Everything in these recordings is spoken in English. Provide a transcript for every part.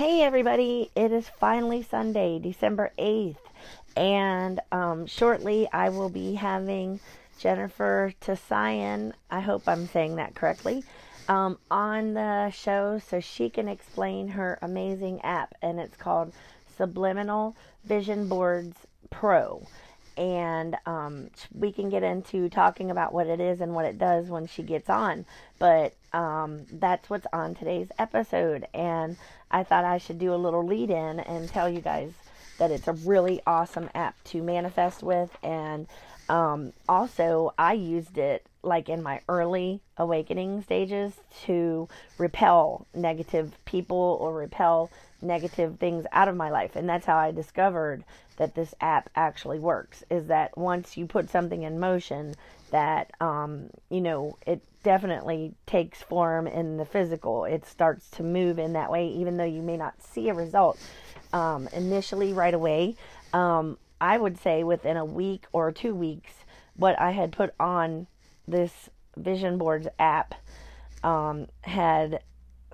Hey everybody, it is finally Sunday, December 8th, and um, shortly I will be having Jennifer Tassian, I hope I'm saying that correctly, um, on the show so she can explain her amazing app, and it's called Subliminal Vision Boards Pro. And um, we can get into talking about what it is and what it does when she gets on. But um, that's what's on today's episode. And I thought I should do a little lead in and tell you guys that it's a really awesome app to manifest with. And um, also, I used it like in my early awakening stages to repel negative people or repel negative things out of my life. And that's how I discovered that this app actually works is that once you put something in motion, that, um, you know, it definitely takes form in the physical. It starts to move in that way, even though you may not see a result um, initially right away. Um, I would say within a week or two weeks, what I had put on this Vision Boards app um, had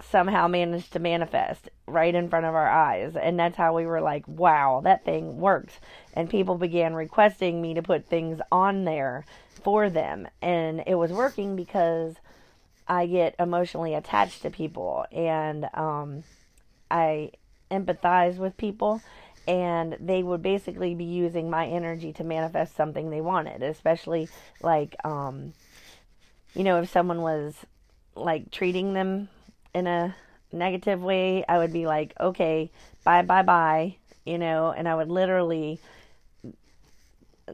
somehow managed to manifest right in front of our eyes. And that's how we were like, wow, that thing works. And people began requesting me to put things on there for them. And it was working because I get emotionally attached to people and um, I empathize with people. And they would basically be using my energy to manifest something they wanted, especially like, um, you know, if someone was like treating them in a negative way, I would be like, okay, bye, bye, bye, you know, and I would literally,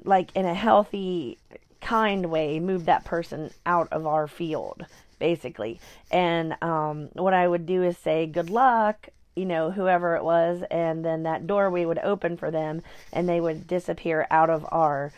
like, in a healthy, kind way move that person out of our field basically. And um, what i would do is say good luck you know whoever it was and then that doorway would open for them and they would disappear out of our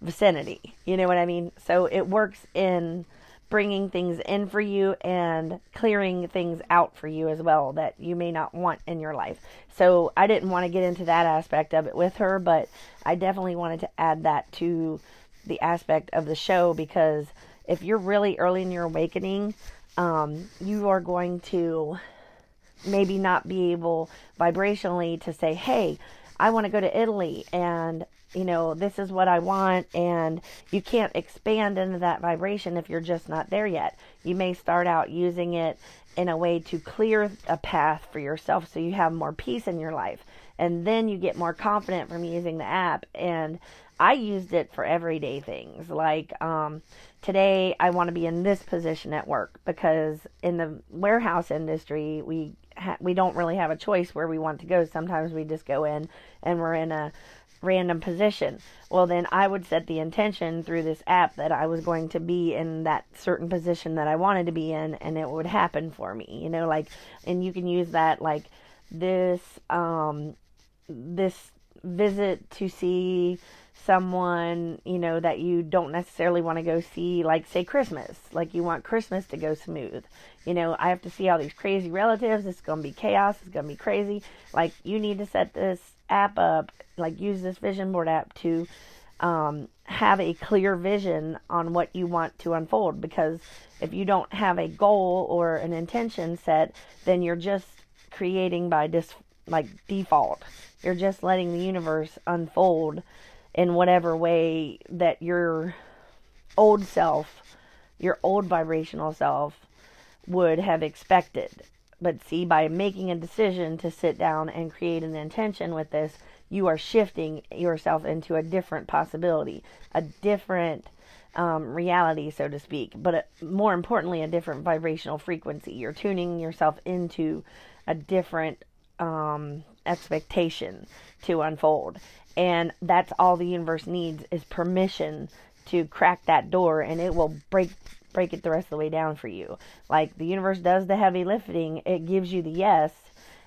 vicinity. You know what i mean? So it works in bringing things in for you and clearing things out for you as well that you may not want in your life. So I didn't want to get into that aspect of it with her, but I definitely wanted to add that to the aspect of the show because if you're really early in your awakening, um, you are going to maybe not be able vibrationally to say, hey, I want to go to Italy and you know, this is what I want, and you can't expand into that vibration if you're just not there yet. You may start out using it in a way to clear a path for yourself so you have more peace in your life, and then you get more confident from using the app. And I used it for everyday things. Like um, today, I want to be in this position at work because in the warehouse industry, we we don't really have a choice where we want to go. Sometimes we just go in and we're in a random position. Well, then I would set the intention through this app that I was going to be in that certain position that I wanted to be in, and it would happen for me. You know, like, and you can use that like this um, this visit to see someone, you know, that you don't necessarily want to go see, like, say, Christmas. Like, you want Christmas to go smooth. You know, I have to see all these crazy relatives. It's going to be chaos. It's going to be crazy. Like, you need to set this app up, like, use this vision board app to um, have a clear vision on what you want to unfold. Because if you don't have a goal or an intention set, then you're just creating by dis- like default. You're just letting the universe unfold in whatever way that your old self, your old vibrational self, would have expected. But see, by making a decision to sit down and create an intention with this, you are shifting yourself into a different possibility, a different um, reality, so to speak, but a, more importantly, a different vibrational frequency. You're tuning yourself into a different um, expectation to unfold. And that's all the universe needs is permission to crack that door and it will break break it the rest of the way down for you. Like the universe does the heavy lifting, it gives you the yes,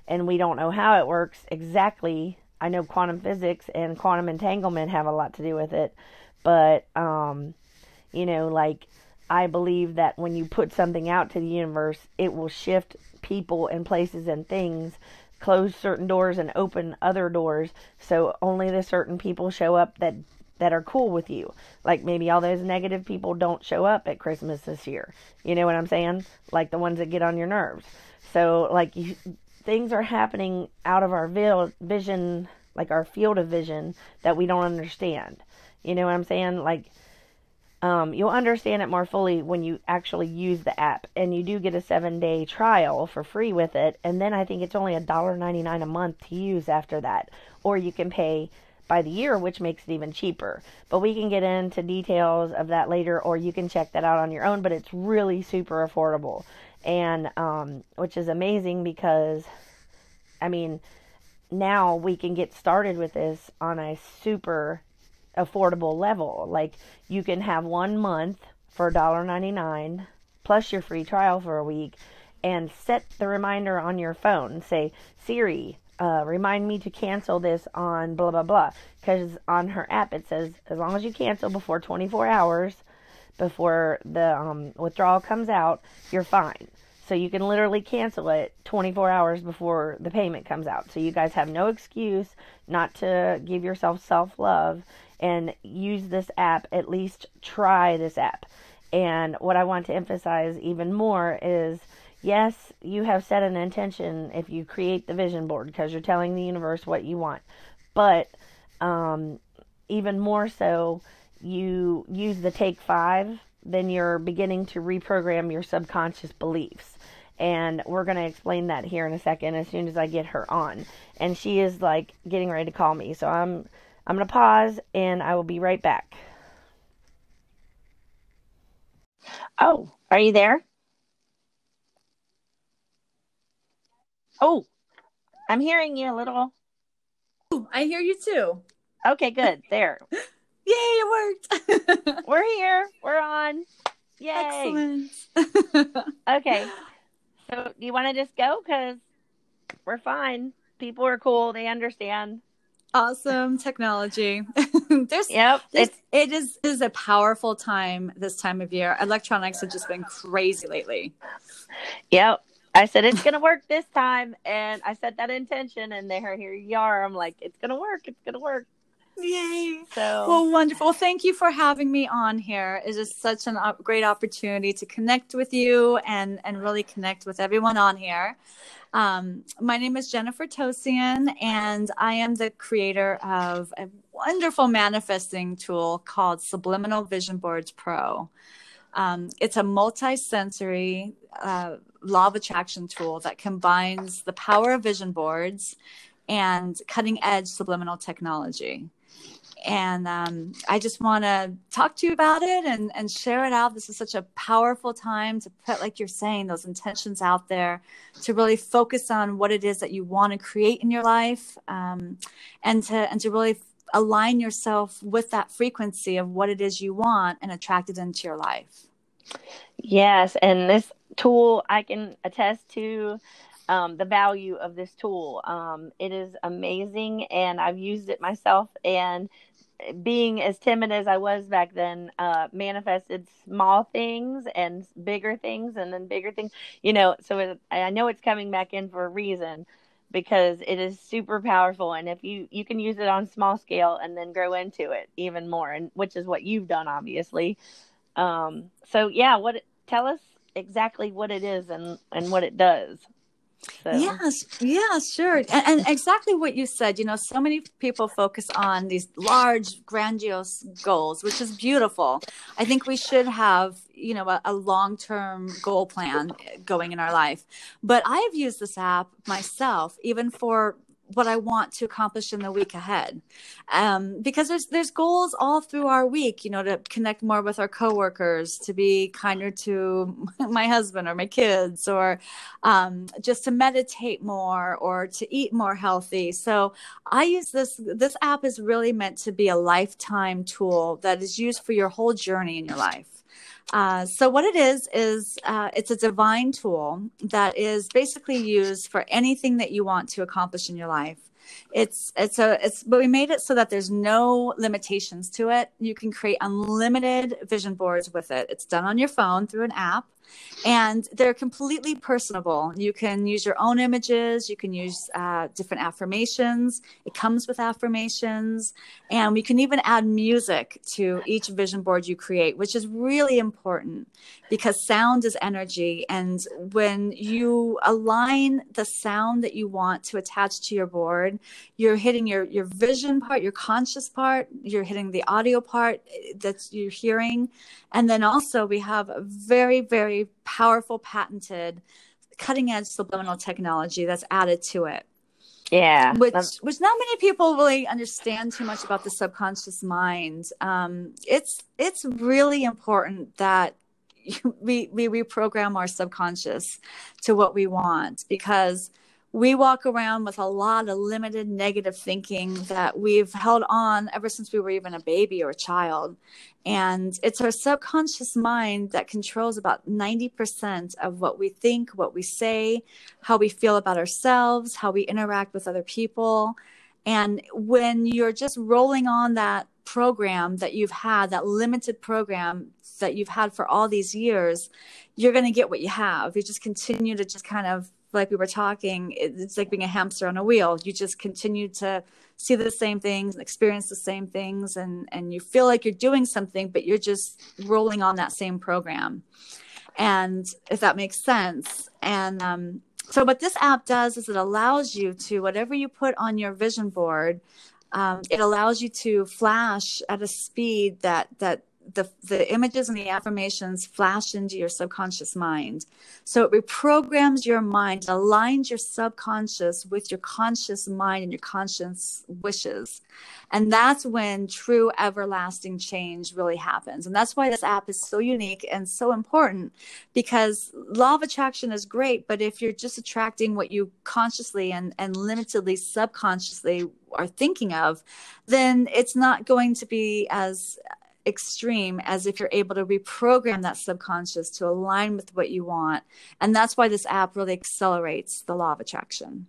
and we don't know how it works exactly. I know quantum physics and quantum entanglement have a lot to do with it, but um you know, like I believe that when you put something out to the universe, it will shift people and places and things close certain doors and open other doors so only the certain people show up that that are cool with you like maybe all those negative people don't show up at christmas this year you know what i'm saying like the ones that get on your nerves so like you things are happening out of our vision, like our field of vision, that we don't understand. You know what I'm saying? Like, um, you'll understand it more fully when you actually use the app, and you do get a seven day trial for free with it. And then I think it's only a dollar ninety nine a month to use after that, or you can pay by the year, which makes it even cheaper. But we can get into details of that later, or you can check that out on your own. But it's really super affordable and um, which is amazing because, I mean, now we can get started with this on a super affordable level. Like you can have one month for $1.99 plus your free trial for a week and set the reminder on your phone. Say, Siri, uh, remind me to cancel this on blah, blah, blah. Because on her app it says as long as you cancel before 24 hours, before the um, withdrawal comes out, you're fine. So you can literally cancel it 24 hours before the payment comes out. So you guys have no excuse not to give yourself self love and use this app. At least try this app. And what I want to emphasize even more is yes, you have set an intention if you create the vision board because you're telling the universe what you want. But um, even more so, you use the take five, then you're beginning to reprogram your subconscious beliefs. And we're going to explain that here in a second as soon as I get her on. And she is like getting ready to call me. So I'm I'm going to pause and I will be right back. Oh, are you there? Oh, I'm hearing you a little. I hear you too. Okay, good. There. Yay, it worked. We're here. We're on. Yay. Excellent. okay. So, do you want to just go? Because we're fine. People are cool. They understand. Awesome technology. there's, yep. There's, it is is a powerful time this time of year. Electronics have just been crazy lately. Yep. I said it's gonna work this time, and I set that intention, and there here you are. I'm like, it's gonna work. It's gonna work. Yay! So well, wonderful. Well, Thank you for having me on here. It's just such a great opportunity to connect with you and and really connect with everyone on here. Um, my name is Jennifer Tosian, and I am the creator of a wonderful manifesting tool called Subliminal Vision Boards Pro. Um, it's a multi-sensory uh, law of attraction tool that combines the power of vision boards and cutting edge subliminal technology and um, I just want to talk to you about it and, and share it out. This is such a powerful time to put, like you're saying, those intentions out there to really focus on what it is that you want to create in your life, um, and to and to really align yourself with that frequency of what it is you want and attract it into your life. Yes, and this tool I can attest to um, the value of this tool. Um, it is amazing, and I've used it myself. And being as timid as I was back then, uh, manifested small things and bigger things, and then bigger things. You know, so it, I know it's coming back in for a reason because it is super powerful and if you you can use it on small scale and then grow into it even more and which is what you've done obviously. Um so yeah what tell us exactly what it is and and what it does so. Yes, yeah, sure. And, and, exactly what you said, you know, so many people focus on these large, grandiose goals, which is beautiful. I think we should have, you know, a, a long term goal plan eh, going in our life. But I've used this app myself, even for what I want to accomplish in the week ahead. Um, because there's there's goals all through our week, you know, to connect more with our coworkers, to be kinder to my husband or my kids, or um, just to meditate more or to eat more healthy. So I use this. This app is really meant to be a lifetime tool that is used for your whole journey in your life. Uh, so what it is is uh, it's a divine tool that is basically used for anything that you want to accomplish in your life. it's it's a it's but we made it so that there's no limitations to it. You can create unlimited vision boards with it. It's done on your phone through an app and they're completely personable. You can use your own images, you can use uh, different affirmations. It comes with affirmations, and we can even add music to each vision board you create, which is really important because sound is energy. And when you align the sound that you want to attach to your board, you're hitting your, your vision part, your conscious part, you're hitting the audio part that you're hearing. And then also, we have a very, very powerful patented cutting edge subliminal technology that's added to it. Yeah. Which which not many people really understand too much about the subconscious mind. Um, it's it's really important that we we reprogram our subconscious to what we want because we walk around with a lot of limited negative thinking that we've held on ever since we were even a baby or a child. And it's our subconscious mind that controls about 90% of what we think, what we say, how we feel about ourselves, how we interact with other people. And when you're just rolling on that program that you've had, that limited program that you've had for all these years, you're going to get what you have. You just continue to just kind of like we were talking, it's like being a hamster on a wheel. You just continue to see the same things and experience the same things, and and you feel like you're doing something, but you're just rolling on that same program. And if that makes sense, and um, so what this app does is it allows you to whatever you put on your vision board. Um, it allows you to flash at a speed that that the, the images and the affirmations flash into your subconscious mind. So it reprograms your mind, aligns your subconscious with your conscious mind and your conscious wishes. And that's when true everlasting change really happens. And that's why this app is so unique and so important because law of attraction is great, but if you're just attracting what you consciously and, and limitedly subconsciously are thinking of, then it's not going to be as extreme as if you're able to reprogram that subconscious to align with what you want. And that's why this app really accelerates the law of attraction.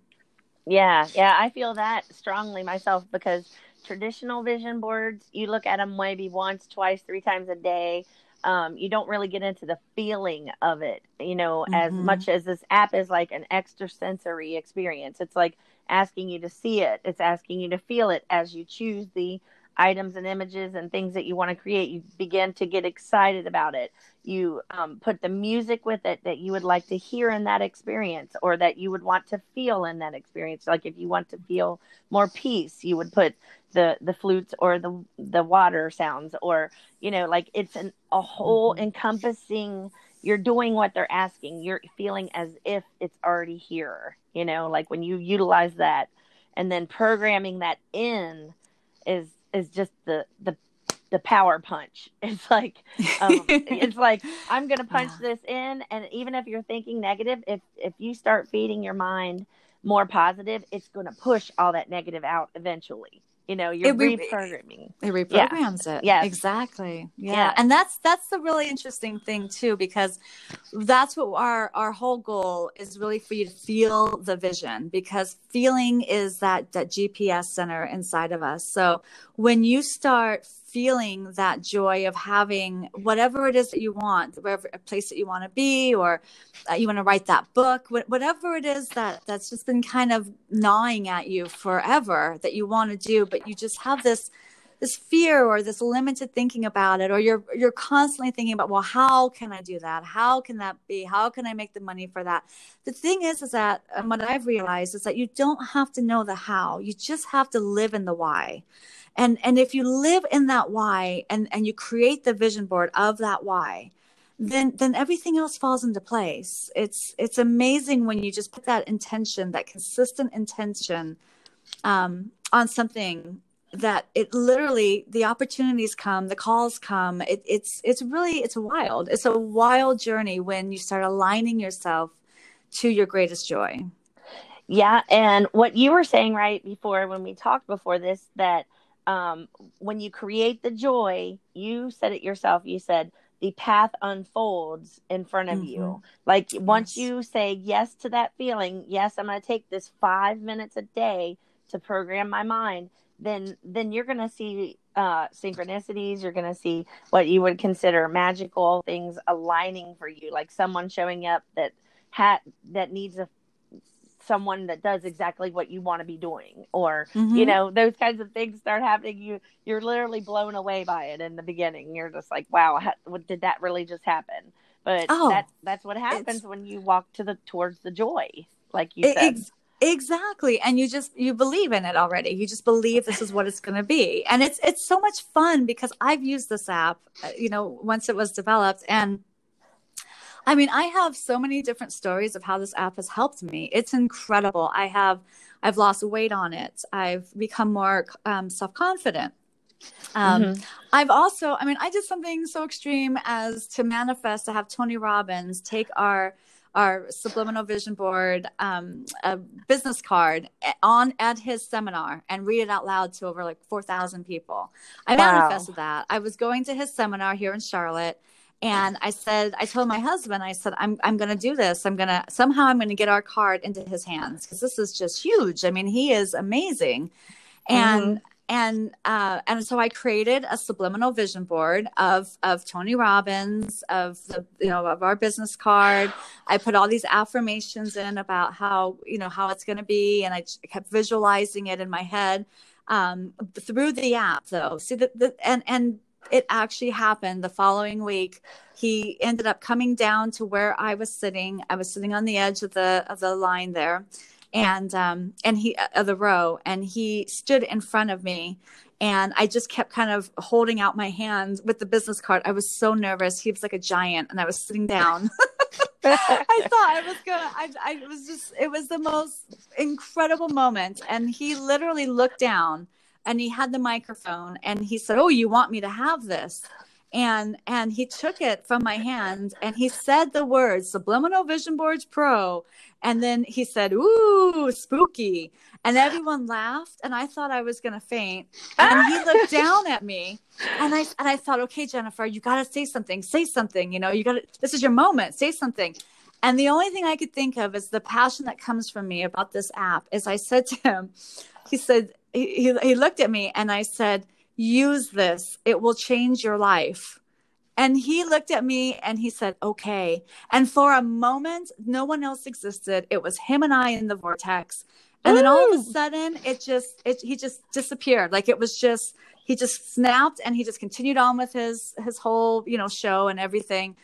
Yeah, yeah, I feel that strongly myself because traditional vision boards, you look at them maybe once, twice, three times a day. Um, you don't really get into the feeling of it, you know, mm-hmm. as much as this app is like an extrasensory experience. It's like asking you to see it, it's asking you to feel it as you choose the items and images and things that you want to create, you begin to get excited about it. You um, put the music with it that you would like to hear in that experience or that you would want to feel in that experience. Like if you want to feel more peace, you would put the the flutes or the the water sounds or you know like it's an, a whole mm-hmm. encompassing you're doing what they're asking you're feeling as if it's already here you know like when you utilize that and then programming that in is is just the the the power punch. It's like um, it's like I'm gonna punch yeah. this in, and even if you're thinking negative, if if you start feeding your mind more positive, it's gonna push all that negative out eventually you know you're it re- reprogramming it reprograms yeah. it yeah exactly yeah. yeah. and that's that's the really interesting thing too because that's what our our whole goal is really for you to feel the vision because feeling is that that gps center inside of us so when you start feeling that joy of having whatever it is that you want, wherever a place that you want to be, or uh, you want to write that book, whatever it is that that's just been kind of gnawing at you forever that you want to do, but you just have this this fear or this limited thinking about it or you're you're constantly thinking about well how can i do that? How can that be? How can i make the money for that? The thing is is that what i've realized is that you don't have to know the how you just have to live in the why and and if you live in that why and and you create the vision board of that why then then everything else falls into place. It's it's amazing when you just put that intention that consistent intention um, on something that it literally the opportunities come the calls come. It, it's it's really it's wild. It's a wild journey when you start aligning yourself to your greatest joy. Yeah and what you were saying right before when we talked before this that um, when you create the joy, you said it yourself. You said the path unfolds in front of mm-hmm. you. Like yes. once you say yes to that feeling, yes, I'm going to take this five minutes a day to program my mind, then then you're going to see uh, synchronicities. You're going to see what you would consider magical things aligning for you, like someone showing up that hat that needs a someone that does exactly what you want to be doing or mm-hmm. you know those kinds of things start happening. You you're literally blown away by it in the beginning. You're just like wow how, did that really just happen? But oh, that that's what happens when you walk to the towards the joy like you said. ex- exactly. And you just you believe in it already. You just believe this is what it's going to be. And it's it's so much fun because i've used this app uh, you know once it was developed and I mean, I have so many different stories of how this app has helped me. It's incredible. I have, I've lost weight on it. I've become more um, self confident. Um, mm-hmm. I've also, I mean, I did something so extreme as to manifest to have Tony Robbins take our our subliminal vision board um, a business card on at his seminar and read it out loud to over like 4000 people i wow. manifested that i was going to his seminar here in charlotte and I said, I told my husband, I said, I'm, I'm going to do this. I'm going to, somehow I'm going to get our card into his hands because this is just huge. I mean, he is amazing. And, mm-hmm. and, uh, and so I created a subliminal vision board of, of Tony Robbins, of the, you know, of our business card. I put all these affirmations in about how, you know, how it's going to be. And I kept visualizing it in my head um, through the app though. See the, the and, and it actually happened the following week he ended up coming down to where i was sitting i was sitting on the edge of the of the line there and um and he of the row and he stood in front of me and i just kept kind of holding out my hand with the business card i was so nervous he was like a giant and i was sitting down I thought I was gonna. I, I was just. It was the most incredible moment, and he literally looked down and he had the microphone and he said, "Oh, you want me to have this?" And and he took it from my hand and he said the words Subliminal Vision Boards Pro, and then he said, "Ooh, spooky!" And everyone laughed, and I thought I was gonna faint. And he looked down at me, and I and I thought, "Okay, Jennifer, you got to say something. Say something. You know, you got to. This is your moment. Say something." And the only thing I could think of is the passion that comes from me about this app. Is I said to him, he said, he, he looked at me and I said, use this. It will change your life. And he looked at me and he said, okay. And for a moment, no one else existed. It was him and I in the vortex. And Ooh. then all of a sudden, it just, it, he just disappeared. Like it was just, he just snapped and he just continued on with his, his whole, you know, show and everything.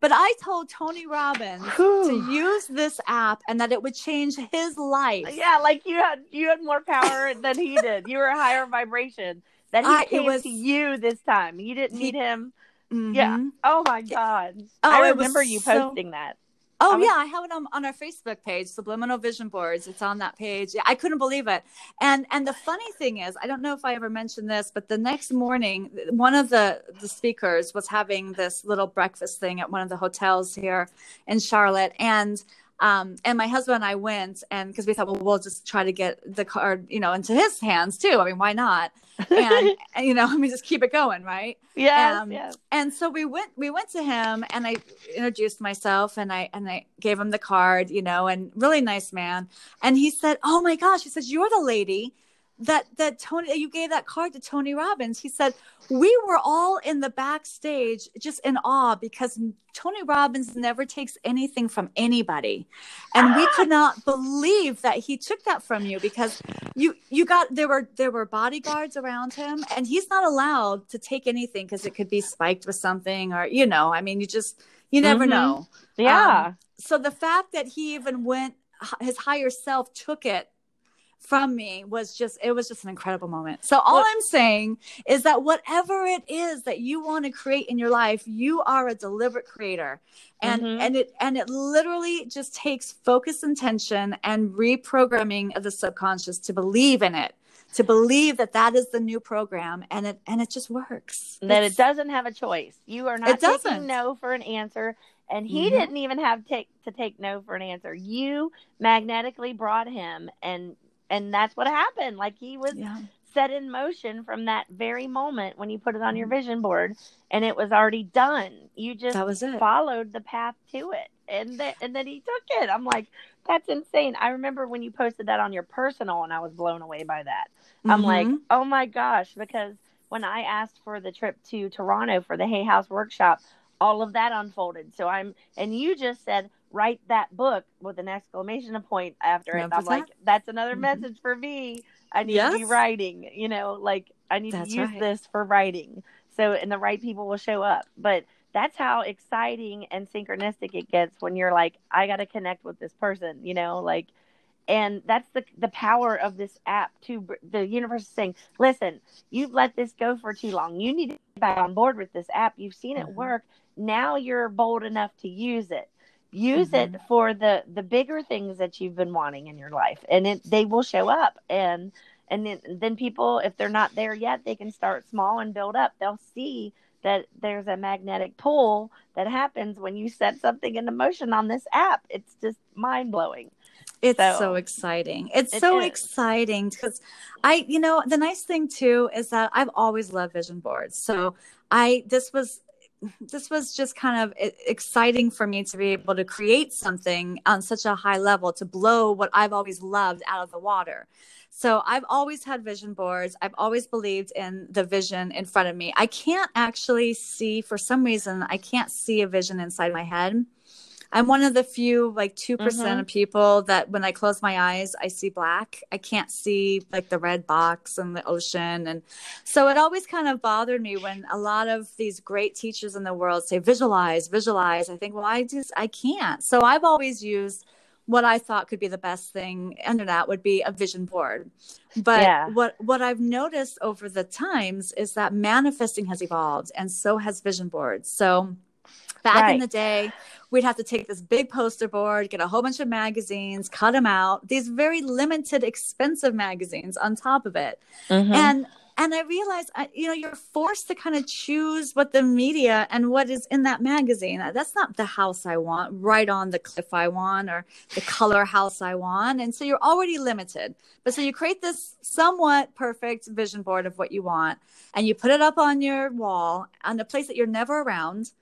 But I told Tony Robbins to use this app and that it would change his life. Yeah, like you had you had more power than he did. You were a higher vibration. That he I, came was, to you this time. You didn't he, need him. Mm-hmm. Yeah. Oh my god. Oh, I remember you posting so, that. Oh yeah, I have it on, on our Facebook page, Subliminal Vision Boards. It's on that page. Yeah, I couldn't believe it. And and the funny thing is, I don't know if I ever mentioned this, but the next morning, one of the the speakers was having this little breakfast thing at one of the hotels here in Charlotte, and um, and my husband and I went, and because we thought, well, we'll just try to get the card, you know, into his hands too. I mean, why not? And, and you know, let me just keep it going, right? Yeah. Um, yes. And so we went, we went to him, and I introduced myself, and I and I gave him the card, you know, and really nice man. And he said, "Oh my gosh," he says, "You're the lady." That that Tony you gave that card to Tony Robbins. He said we were all in the backstage just in awe because Tony Robbins never takes anything from anybody. And we could not believe that he took that from you because you you got there were there were bodyguards around him and he's not allowed to take anything because it could be spiked with something or you know, I mean you just you never mm-hmm. know. Yeah. Um, so the fact that he even went his higher self took it from me was just it was just an incredible moment. So all I'm saying is that whatever it is that you want to create in your life, you are a deliberate creator. And mm-hmm. and it and it literally just takes focus intention and reprogramming of the subconscious to believe in it to believe that that is the new program and it and it just works that it's, it doesn't have a choice you are not it taking no for an answer and he mm-hmm. didn't even have take to take no for an answer you magnetically brought him and and that's what happened. Like he was yeah. set in motion from that very moment when you put it on your vision board, and it was already done. You just that was it. followed the path to it, and then and then he took it. I'm like, that's insane. I remember when you posted that on your personal, and I was blown away by that. Mm-hmm. I'm like, mm-hmm. oh my gosh, because when I asked for the trip to Toronto for the Hay House workshop, all of that unfolded. So I'm, and you just said, write that book with an exclamation point after it. I'm like, that's another mm-hmm. message for me. I need yes. to be writing, you know, like I need that's to use right. this for writing. So, and the right people will show up. But that's how exciting and synchronistic it gets when you're like, I got to connect with this person, you know, like, and that's the the power of this app to the universe is saying listen you've let this go for too long you need to get back on board with this app you've seen it mm-hmm. work now you're bold enough to use it use mm-hmm. it for the the bigger things that you've been wanting in your life and it they will show up and and then, then people if they're not there yet they can start small and build up they'll see that there's a magnetic pull that happens when you set something into motion on this app it's just mind-blowing it's so, so exciting. It's it so is. exciting because I, you know, the nice thing too is that I've always loved vision boards. So I, this was this was just kind of exciting for me to be able to create something on such a high level to blow what I've always loved out of the water. So I've always had vision boards. I've always believed in the vision in front of me. I can't actually see, for some reason, I can't see a vision inside my head. I'm one of the few, like 2% mm hmm of people that when I close my eyes, I see black. I can't see like the red box and the ocean. And so it always kind of bothered me when a lot of these great teachers in the world say, visualize, visualize. I think, well, I just, I can't. So I've always used what I thought could be the best thing under that would be a vision board. But yeah. what what I've noticed over the times is that manifesting has evolved and so has vision boards. So back right. in the day, we'd have to take this big poster board, get a whole bunch of magazines, cut them out, these very limited, expensive magazines on top of it. Mm-hmm. And and I realized, you know, you're forced to kind of choose what the media and what is in that magazine. That's not the house I want, right on the cliff I want, or the color house I want. And so you're already limited. But so you create this somewhat perfect vision board of what you want, and you put it up on your wall on a place that you're never around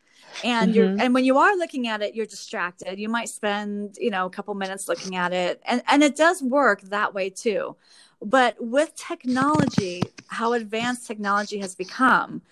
and mm-hmm. you're and when you are looking at it you're distracted. You might spend you know a couple minutes looking at it. And and it does work that way too. But with technology how advanced technology has become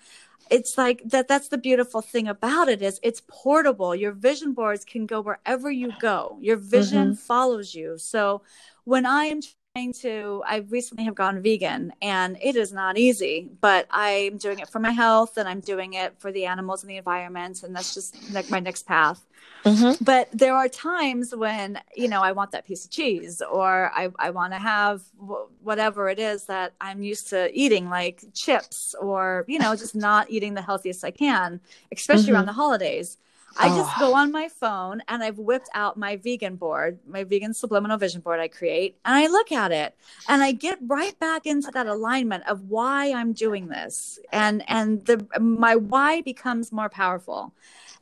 it's like that that's the beautiful thing about it is it's portable. Your vision boards can go wherever you go. Your vision mm-hmm. follows you. So when i am to i recently have gone vegan and it is not easy but i'm doing it for my health and i'm doing it for the animals and the environment and that's just like my next path mm-hmm. but there are times when you know i want that piece of cheese or i, I want to have w- whatever it is that i'm used to eating like chips or you know just not eating the healthiest i can especially mm-hmm. around the holidays I just oh. go on my phone and I've whipped out my vegan board, my vegan subliminal vision board I create, and I look at it and I get right back into that alignment of why I'm doing this. And and the my why becomes more powerful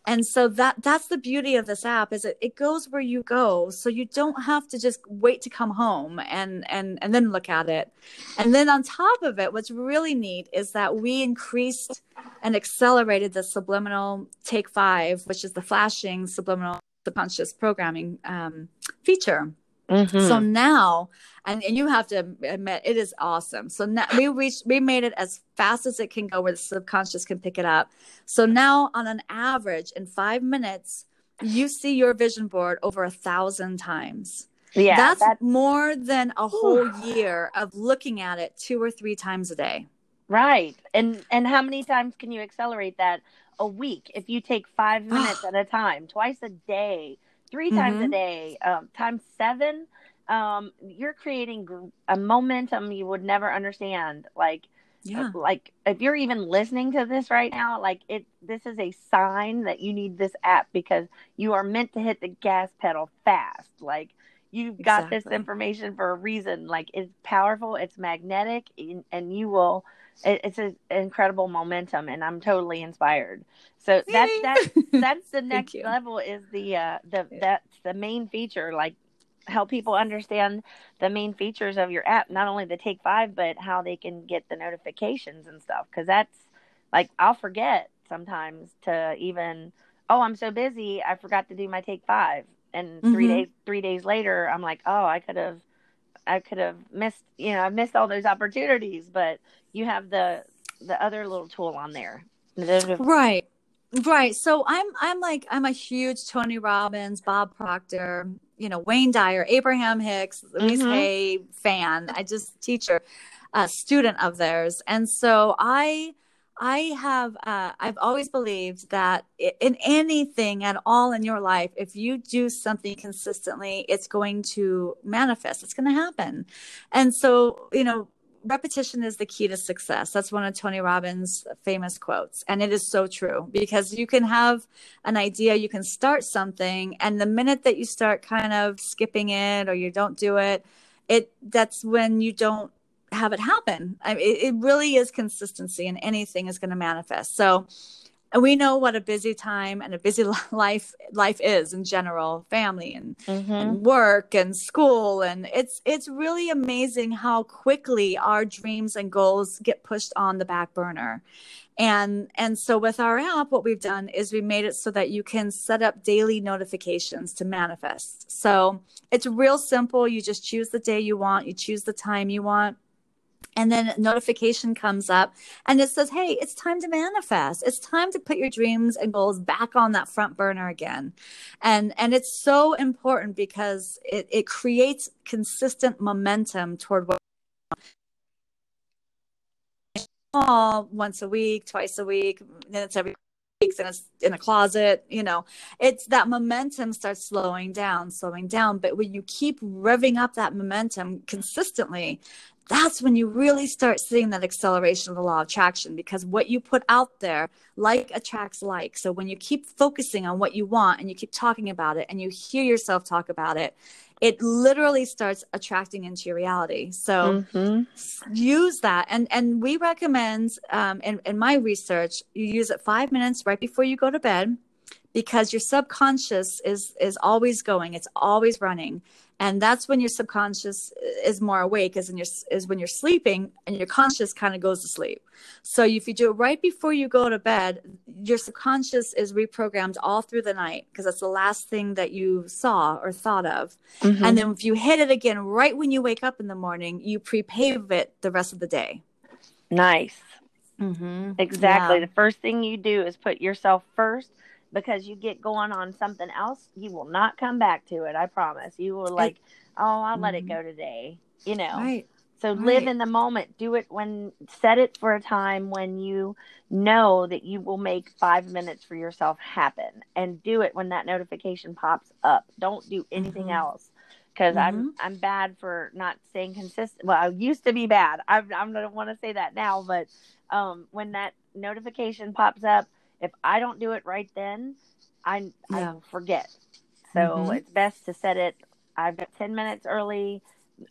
and so that that's the beauty of this app is it, it goes where you go. So you don't have to just wait to come home and and and then look at it. And then on top of it what's really neat is that we increased and accelerated the subliminal take five which is the flashing subliminal subconscious programming um, feature Mm-hmm. So now, and, and you have to admit, it is awesome. So now we reached, we made it as fast as it can go where the subconscious can pick it up. So now, on an average, in five minutes, you see your vision board over a thousand times. Yeah, that's, that's more than a whole year of looking at it two or three times a day. Right. And and how many times can you accelerate that a week if you take 5 minutes at a time, twice a day? Three mm-hmm. times a mm-hmm. day, um, times seven, um, you're creating a momentum you would never understand. Like, yeah. like if you're even listening to this right now, like it, this is a sign that you need this app because you are meant to hit the gas pedal fast. Like, you've got exactly. this information for a reason. Like, it's powerful, it's magnetic, and, and you will it's an incredible momentum and i'm totally inspired. So that's that's that's the next level is the uh the that's the main feature like help people understand the main features of your app not only the take five but how they can get the notifications and stuff because that's like i'll forget sometimes to even oh i'm so busy i forgot to do my take five. And 3 mm-hmm. days 3 days later I'm like, "Oh, I could have I could have missed, you know, I missed all those opportunities, but you have the the other little tool on there. Right. Right. So I'm I'm like I'm a huge Tony Robbins, Bob Proctor, you know, Wayne Dyer, Abraham Hicks, Louise mm-hmm. Hay fan. I just teacher, a student of theirs. And so I I have uh, I've always believed that in anything at all in your life, if you do something consistently, it's going to manifest. It's going to happen. And so, you know, repetition is the key to success. That's one of Tony Robbins' famous quotes. And it is so true because you can have an idea, you can start something, and the minute that you start kind of skipping it or you don't do it, it that's when you don't have it happen. I mean, it, it really is consistency and anything is going to manifest. So and we know what a busy time and a busy life life is in general family and, mm-hmm. and, work and school. And it's it's really amazing how quickly our dreams and goals get pushed on the back burner. And and so with our app what we've done is we made it so that you can set up daily notifications to manifest. So it's real simple. You just choose the day you want. You choose the time you want and then notification comes up and it says hey it's time to manifest. It's time to put your dreams and goals back on that front burner again. And and it's so important because it, it creates consistent momentum toward what once a week twice a week then it's every then it's in a closet you know. It's that momentum starts slowing down slowing down. But when you keep revving up that momentum consistently that's when you really start seeing that acceleration of the law of attraction because what you put out there like attracts like. So when you keep focusing on what you want and you keep talking about it and you hear yourself talk about it it literally starts attracting into your reality. So mm-hmm. use that. And and we recommend um, in, in my research you use it five minutes right before you go to bed because your subconscious is is always going. It's always running and that's when your subconscious is more awake is in your is when you're sleeping and your conscious kind of goes to sleep so if you do it right before you go to bed your subconscious is reprogrammed all through the night because that's the last thing that you saw or thought of mm-hmm. and then if you hit it again right when you wake up in the morning you prepave it the rest of the day nice mm-hmm. exactly yeah. the first thing you do is put yourself first because you get going on something else, you will not come back to it. I promise. You will like, oh, I'll let it mm-hmm. go today. You know. Right. So right. live in the moment. Do it when set it for a time when you know that you will make five minutes for yourself happen, and do it when that notification pops up. Don't do anything mm-hmm. else because mm-hmm. I'm I'm bad for not staying consistent. Well, I used to be bad. I I don't want to say that now, but um, when that notification pops up, if I don't do it right then, I yeah. I forget. So mm-hmm. it's best to set it. I've got ten minutes early,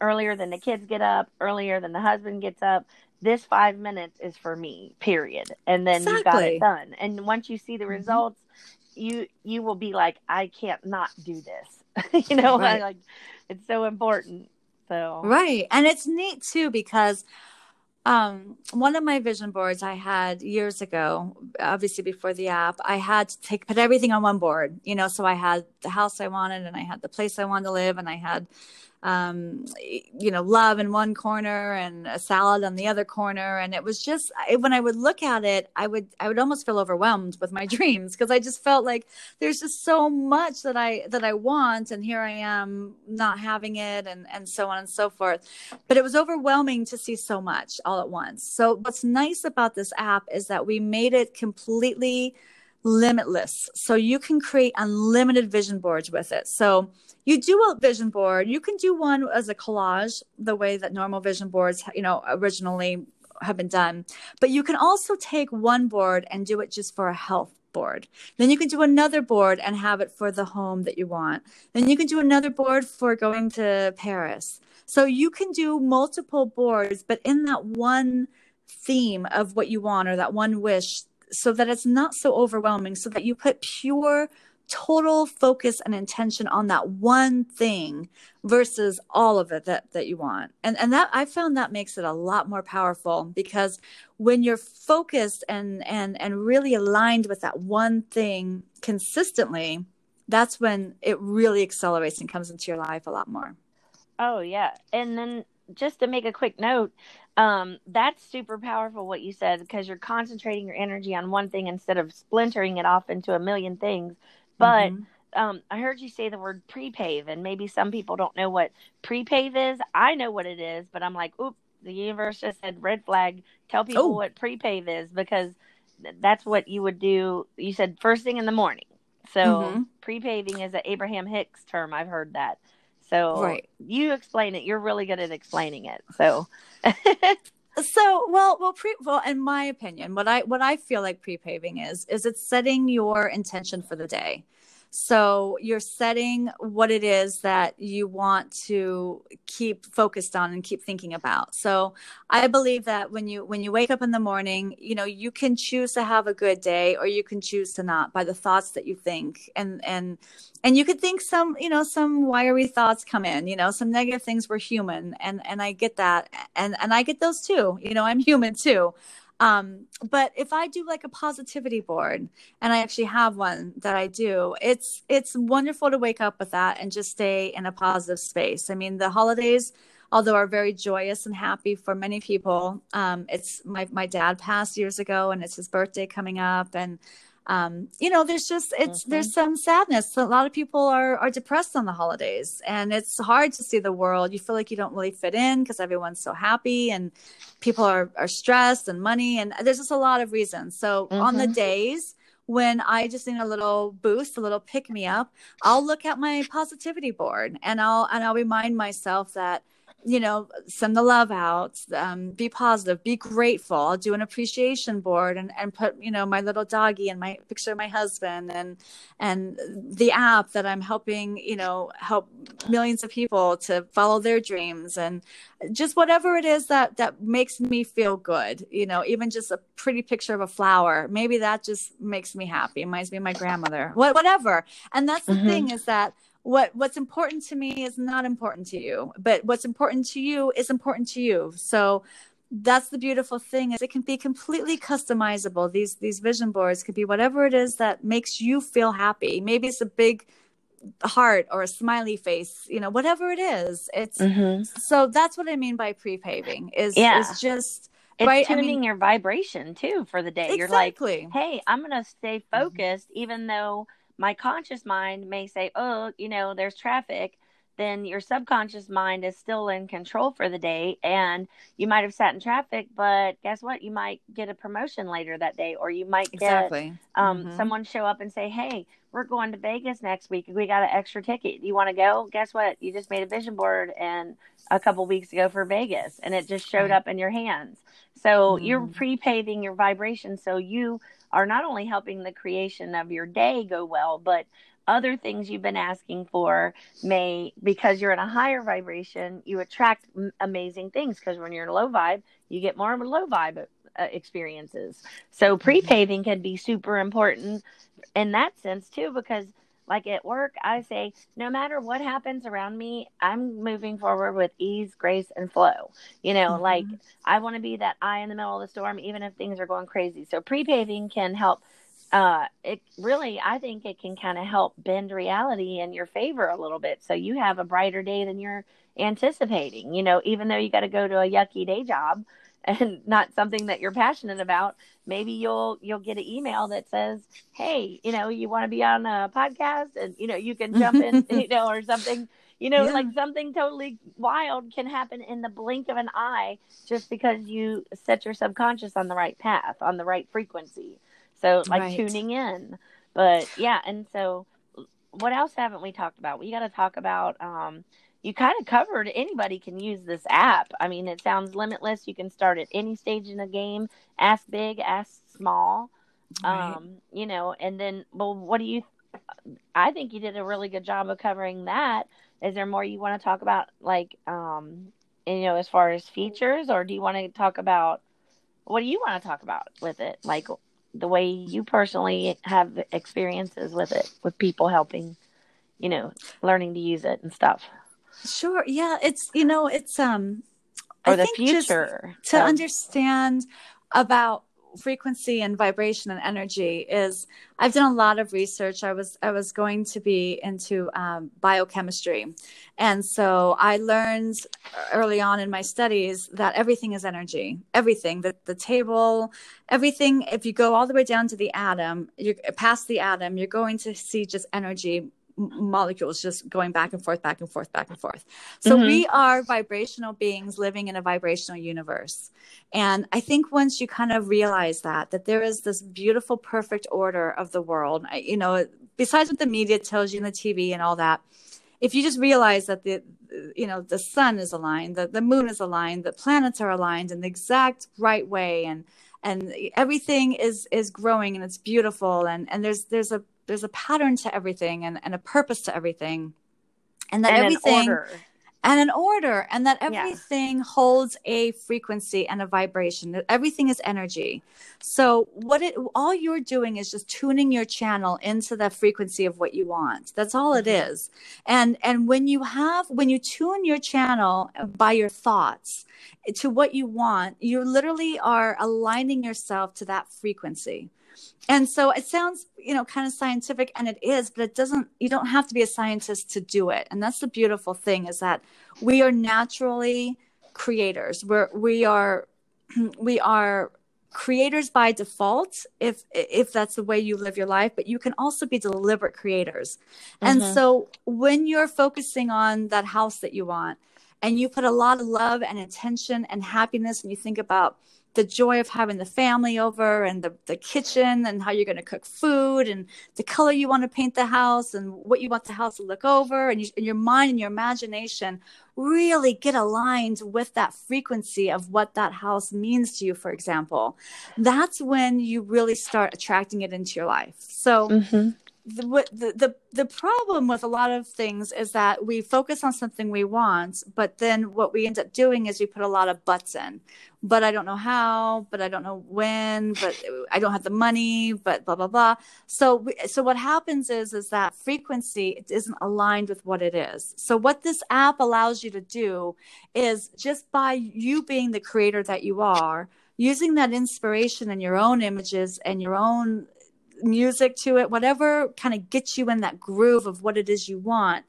earlier than the kids get up, earlier than the husband gets up. This five minutes is for me. Period. And then exactly. you got it done. And once you see the mm-hmm. results, you you will be like, I can't not do this. you know, right. like it's so important. So right, and it's neat too because um, one of my vision boards I had years ago, obviously before the app, I had to take put everything on one board, you know. So I had the house I wanted, and I had the place I wanted to live, and I had um, you know, love in one corner and a salad on the other corner. And it was just when I would look at it, I would I would almost feel overwhelmed with my dreams because I just felt like there's just so much that I that I want, and here I am not having it, and and so on and so forth. But it was overwhelming to see so much all at once. So what's nice about this app is that we made it completely limitless. So you can create unlimited vision boards with it. So you do a vision board. You can do one as a collage, the way that normal vision boards, you know, originally have been done. But you can also take one board and do it just for a health board. Then you can do another board and have it for the home that you want. Then you can do another board for going to Paris. So you can do multiple boards, but in that one theme of what you want or that one wish so that it's not so overwhelming, so that you put pure total focus and intention on that one thing versus all of it that that you want and and that i found that makes it a lot more powerful because when you're focused and and and really aligned with that one thing consistently that's when it really accelerates and comes into your life a lot more. Oh yeah. And then just to make a quick note, um, that's super powerful what you said because you're concentrating your energy on one thing instead of splintering it off into a million things. But mm-hmm. um, I heard you say the word prepave, and maybe some people don't know what prepave is. I know what it is, but I'm like, oop, the universe just said red flag. Tell people oh. what prepave is because that's what you would do. You said first thing in the morning. So mm-hmm. prepaving is an Abraham Hicks term. I've heard that. So right. you explain it. You're really good at explaining it. So so well well pre well in my opinion what i what i feel like pre-paving is is it's setting your intention for the day so you're setting what it is that you want to keep focused on and keep thinking about. So I believe that when you when you wake up in the morning, you know, you can choose to have a good day or you can choose to not by the thoughts that you think. And and and you could think some, you know, some wiry thoughts come in, you know, some negative things were human and and I get that and and I get those too. You know, I'm human too. Um, but if I do like a positivity board, and I actually have one that I do, it's it's wonderful to wake up with that and just stay in a positive space. I mean, the holidays, although are very joyous and happy for many people, um, it's my my dad passed years ago, and it's his birthday coming up, and um, you know, there's just it's mm-hmm. there's some sadness. A lot of people are are depressed on the holidays, and it's hard to see the world. You feel like you don't really fit in because everyone's so happy, and people are are stressed and money, and there's just a lot of reasons. So mm-hmm. on the mm-hmm. days when I just need a little boost, a little pick me up, I'll look at my positivity board and I'll and I'll remind myself that you know, send the love out, um, be positive, be grateful. I'll do an appreciation board and, and put, you know, my little doggy and my picture of my husband and, and the app that I'm helping, you know, help millions of people to follow their dreams and just whatever it is that, that makes me feel good, you know, even just a pretty picture of a flower. Maybe that just makes me happy. Reminds me of my grandmother, what, whatever. And that's the mm-hmm. thing is that what what's important to me is not important to you but what's important to you is important to you so that's the beautiful thing is it can be completely customizable these these vision boards could be whatever it is that makes you feel happy maybe it's a big heart or a smiley face you know whatever it is it's mm-hmm. so that's what i mean by pre-paving is yeah. is just it's right? tuning I mean, your vibration too for the day exactly. you're like hey i'm gonna stay mm-hmm. focused mm-hmm. even though my conscious mind may say, oh, you know, there's traffic, then your subconscious mind is still in control for the day. And you might have sat in traffic, but guess what? You might get a promotion later that day, or you might get exactly. um, mm-hmm. someone show up and say, hey, we're going to Vegas next week. We got an extra ticket. You want to go? Guess what? You just made a vision board and a couple weeks ago for Vegas, and it just showed right. up in your hands. So mm-hmm. you're pre-paving your vibration, so you are not only helping the creation of your day go well, but other things you've been asking for may because you're in a higher vibration you attract amazing things because when you're in a low vibe you get more low vibe uh, experiences so mm-hmm. pre-paving can be super important in that sense too because like at work, I say, no matter what happens around me, I'm moving forward with ease, grace, and flow. You know, mm-hmm. like I want to be that eye in the middle of the storm, even if things are going crazy. So pre paving can help. Uh, it really, I think it can kind of help bend reality in your favor a little bit. So you have a brighter day than you're anticipating. You know, even though you got to go to a yucky day job, and not something that you're passionate about maybe you'll you'll get an email that says hey you know you want to be on a podcast and you know you can jump in you know or something you know yeah. like something totally wild can happen in the blink of an eye just because you set your subconscious on the right path on the right frequency so like right. tuning in but yeah and so what else haven't we talked about we got to talk about um you kind of covered anybody can use this app. I mean, it sounds limitless. You can start at any stage in a game, ask big, ask small. Right. Um, you know, and then well, what do you I think you did a really good job of covering that. Is there more you want to talk about like um you know, as far as features or do you want to talk about what do you want to talk about with it? Like the way you personally have experiences with it with people helping, you know, learning to use it and stuff. Sure. Yeah. It's, you know, it's, um, or I the future to understand about frequency and vibration and energy is I've done a lot of research. I was I was going to be into um, biochemistry, and so I learned early on in my studies that everything is energy. Everything, the the table, everything. If you go all the way down to the atom, you're past the atom, you're going to see just energy molecules just going back and forth, back and forth, back and forth. So mm-hmm. we are vibrational beings living in a vibrational universe. And I think once you kind of realize that, that there is this beautiful, perfect order of the world, you know, besides what the media tells you in the TV and all that, if you just realize that the, you know, the sun is aligned, the, the moon is aligned, the planets are aligned in the exact right way and, and everything is is growing and it's beautiful and and there's there's a there's a pattern to everything and, and a purpose to everything. And that and everything an and an order. And that everything yeah. holds a frequency and a vibration. Everything is energy. So what it all you're doing is just tuning your channel into the frequency of what you want. That's all mm-hmm. it is. And and when you have when you tune your channel by your thoughts to what you want you literally are aligning yourself to that frequency and so it sounds you know kind of scientific and it is but it doesn't you don't have to be a scientist to do it. And that's the beautiful thing is that we are naturally creators. We're we are we are creators by default if if that's the way you live your life but you can also be deliberate creators. Mm-hmm. and so when you're focusing on that house that you want and you put a lot of love and intention and happiness and you think about the joy of having the family over and the, the kitchen and how you're going to cook food and the color you want to paint the house and what you want the house to look over. And, you, and your mind and your imagination really get aligned with that frequency of what that house means to you for example. That's when you really start attracting it into your life. So mm-hmm the, the the problem with a lot of things is that we focus on something we want, but then what we end up doing is we put a lot of buts in. But I don't know how, but I don't know when, but I don't have the money, but blah blah blah. So so what happens is is that frequency isn't aligned with what it is. So what this app allows you to do is just by you being the creator that you are, using that inspiration and your own images and your own music to it, whatever kind of gets you in that groove of what it is you want.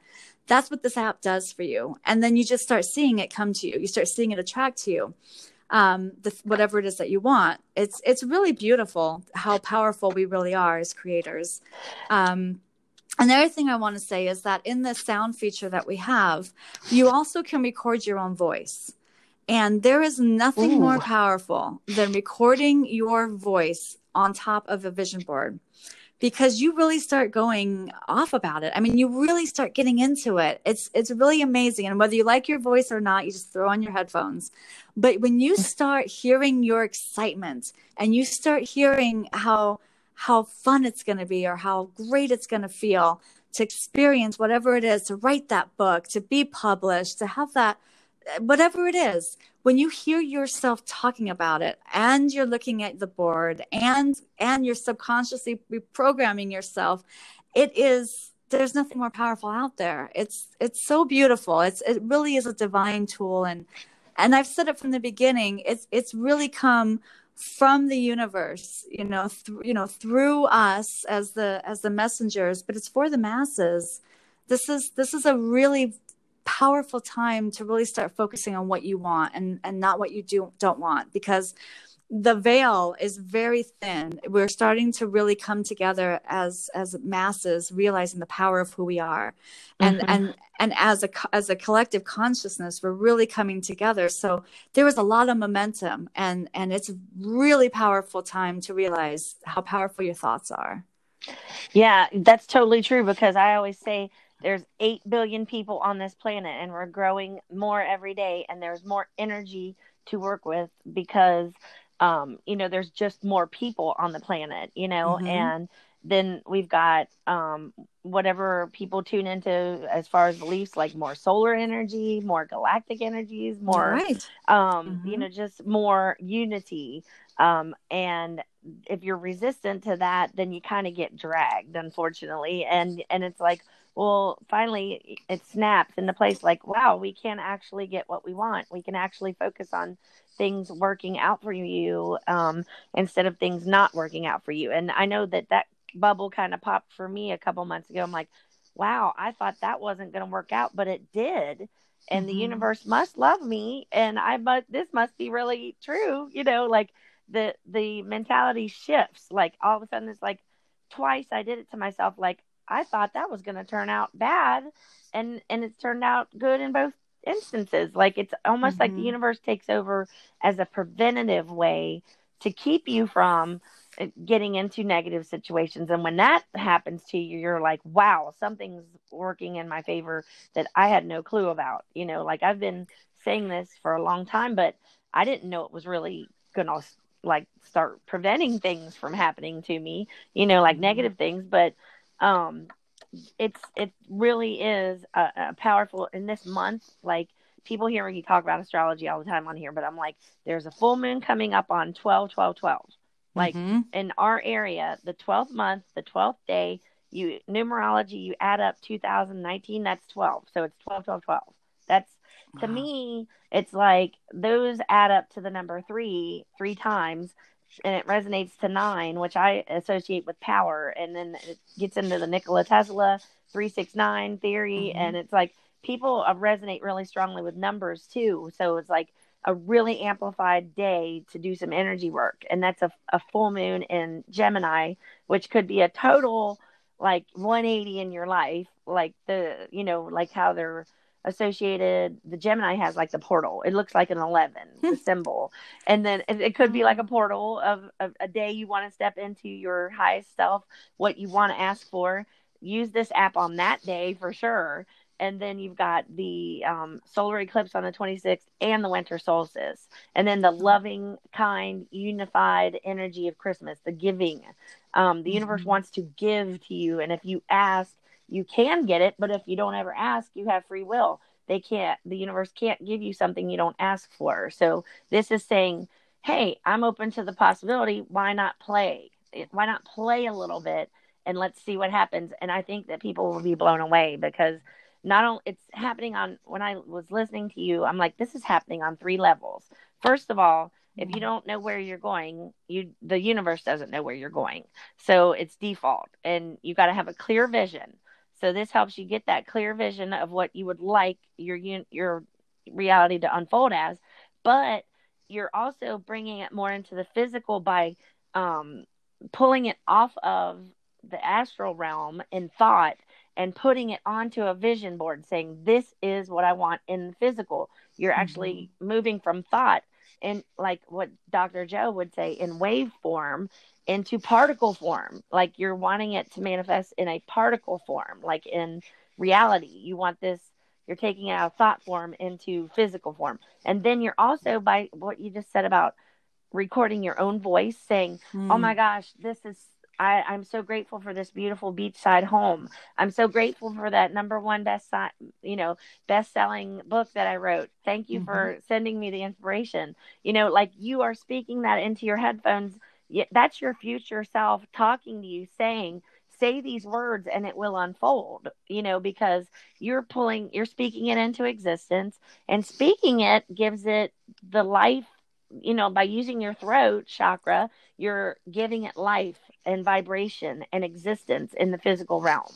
That's what this app does for you. And then you just start seeing it come to you. You start seeing it attract to you. Um, the, whatever it is that you want. It's it's really beautiful how powerful we really are as creators. Um, and the other thing I want to say is that in the sound feature that we have, you also can record your own voice. And there is nothing Ooh. more powerful than recording your voice on top of a vision board because you really start going off about it. I mean, you really start getting into it. It's it's really amazing. And whether you like your voice or not, you just throw on your headphones. But when you start hearing your excitement and you start hearing how how fun it's going to be or how great it's going to feel to experience whatever it is to write that book, to be published, to have that whatever it is when you hear yourself talking about it and you're looking at the board and and you're subconsciously reprogramming yourself it is there's nothing more powerful out there. It's it's so beautiful. It's it really is a divine tool. And and i've said it from the beginning it's it's really come from the universe you know th- you know through us as the as the messengers but it's for the masses. This is this is a really powerful time to really start focusing on what you want and and not what you do don't want because the veil is very thin. We're starting to really come together as as masses realizing the power of who we are. And mm-hmm. and and as a as a collective consciousness we're really coming together. So there was a lot of momentum and and it's really powerful time to realize how powerful your thoughts are. Yeah that's totally true because i always say there's 8 billion people on this planet and we're growing more every day and there's more energy to work with because um you know there's just more people on the planet you know mm-hmm. and then we've got um whatever people tune into as far as beliefs like more solar energy more galactic energies more right. um mm-hmm. you know just more unity um and if you're resistant to that then you kind of get dragged unfortunately and and it's like well, finally it snaps into place like, wow, we can actually get what we want. We can actually focus on things working out for you um, instead of things not working out for you. And I know that that bubble kind of popped for me a couple months ago. I'm like, wow, I thought that wasn't going to work out, but it did. And mm-hmm. the universe must love me, and I must. This must be really true, you know. Like the the mentality shifts. Like all of a sudden, it's like twice I did it to myself. Like I thought that was going to turn out bad, and and it's turned out good in both instances. Like it's almost mm-hmm. like the mm-hmm. universe takes over as a preventative way to keep you from uh, getting into negative situations. And when that happens to you, you're like, wow, something's working in my favor that I had no clue about. You know, like I've been saying this for a long time, but I didn't know it was really going to like start preventing things from happening to me, you know, like mm-hmm. negative things. But um, it's it really is a, a powerful in this month like people hear me talk about astrology all the time on here but i'm like there's a full moon coming up on 12 12 12 like mm-hmm. in our area the 12th month the 12th day you numerology you add up 2019 that's 12 so it's 12 12 12 that's to wow. me it's like those add up to the number three three times and it resonates to nine, which I associate with power. And then it gets into the Nikola Tesla 369 theory. Mm-hmm. And it's like people resonate really strongly with numbers too. So it's like a really amplified day to do some energy work. And that's a, a full moon in Gemini, which could be a total like 180 in your life. Like the, you know, like how they're associated the gemini has like the portal. It looks like an 11 the symbol. And then it, it, could be like a portal of, of a day you want to step into your highest self what you want to ask for. Use this app on that day for sure. And then you've got the um, solar eclipse on the 26th and the winter solstice. And then the hmm. loving kind unified energy of christmas the giving. Um, the mm-hmm. universe wants to give to you. And if you ask you can get it, but if you don't ever ask, you have free will. They can't, the universe can't give you something you don't ask for. So this is saying, hey, I'm open to the possibility. Why not play? Why not play a little bit and let's see what happens? And I think that people will be blown away because not only it's happening on when I was listening to you, I'm like, this is happening on three levels. First of all, if you don't know where you're going you the universe doesn't know where you're going so it's default and you got to have a clear vision so this helps you get that clear vision of what you would like your your reality to unfold as, but you're also bringing it more into the physical by um, pulling it off of the astral realm in thought and putting it onto a vision board saying this is what i want in the physical you're actually mm-hmm. moving from thought and like what dr joe would say in wave form into particle form. Like you're wanting it to manifest in a particle form, like in reality. You want this, you're taking it out of thought form into physical form. And then you're also, by what you just said about recording your own voice, saying, mm. Oh my gosh, this is. I, I'm so grateful for this beautiful beachside home. I'm so grateful for that number one best, you know, best selling book that I wrote. Thank you mm-hmm. for sending me the inspiration. You know, like you are speaking that into your headphones that's your future self talking to you saying say these words and it will unfold you know because you're pulling you're speaking it into existence and speaking it gives it the life you know by using your throat chakra you're giving it life and vibration and existence in the physical realm.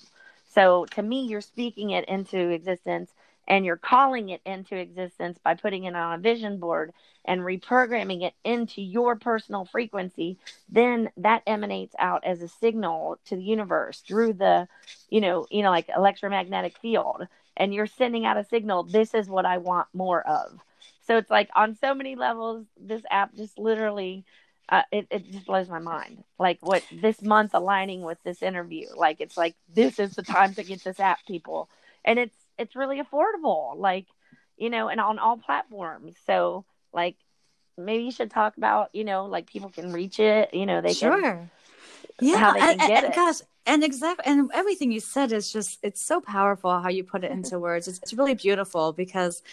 So to me you're speaking it into existence and you're calling it into existence by putting it on a vision board and reprogramming it into your personal frequency. Then that emanates out as a signal to the universe through the you know you know like electromagnetic field. And you're sending out a signal this is what i want more of. So it's like on so many levels this app just literally uh, it, it just blows my mind. Like what this month aligning with this interview. Like it's like this is the time to get this app people. And it's it's really affordable. Like you know and on all platforms. So like maybe you should talk about you know like people can reach it you know they sure. can, yeah how they can and, get and, it. gosh and exactly and everything you said is just it's so powerful how you put it into words. It's, it's really beautiful because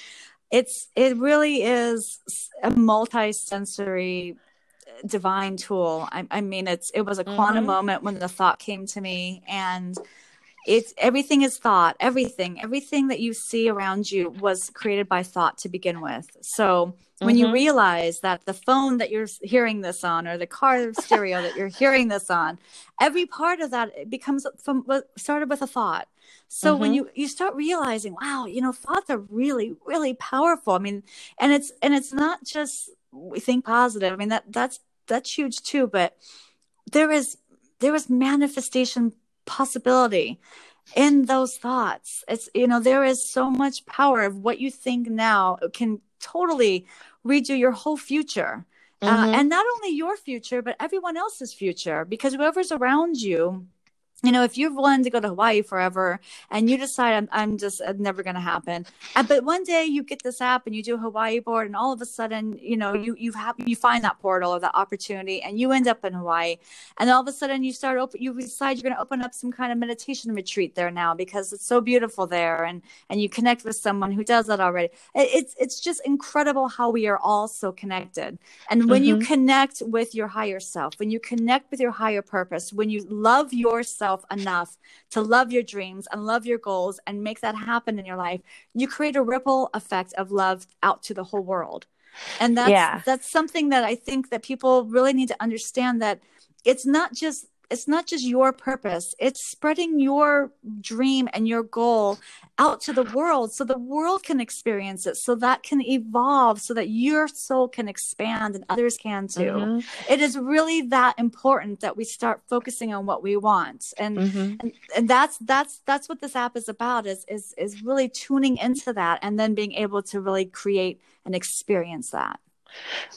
it's it really is a multi-sensory divine tool I, I mean it's it was a quantum mm-hmm. moment when the thought came to me and it's everything is thought everything everything that you see around you was created by thought to begin with so when mm-hmm. you realize that the phone that you're hearing this on or the car stereo that you're hearing this on every part of that becomes from started with a thought so mm-hmm. when you you start realizing wow you know thoughts are really really powerful i mean and it's and it's not just we think positive. I mean that that's that's huge too but there is there is manifestation possibility in those thoughts. It's you know there is so much power of what you think now can totally redo your whole future. Uh, mm-hmm. uh, and not only your future but everyone else's future because whoever's around you you know, if you've wanted to go to Hawaii forever and you decide I'm, I'm just uh, never going to happen, uh, but one day you get this app and you do a Hawaii board, and all of a sudden, you know, you you have you find that portal or that opportunity, and you end up in Hawaii, and all of a sudden you start open, you decide you're going to open up some kind of meditation retreat there now because it's so beautiful there, and and you connect with someone who does that already. It's it's just incredible how we are all so connected, and when mm-hmm. you connect with your higher self, when you connect with your higher purpose, when you love yourself yourself enough to love your dreams and love your goals and make that happen in your life, you create a ripple effect of love out to the whole world. And that's yeah. that's something that I think that people really need to understand that it's not just it's not just your purpose it's spreading your dream and your goal out to the world so the world can experience it so that can evolve so that your soul can expand and others can too mm-hmm. it is really that important that we start focusing on what we want and, mm-hmm. and and that's that's that's what this app is about is is is really tuning into that and then being able to really create and experience that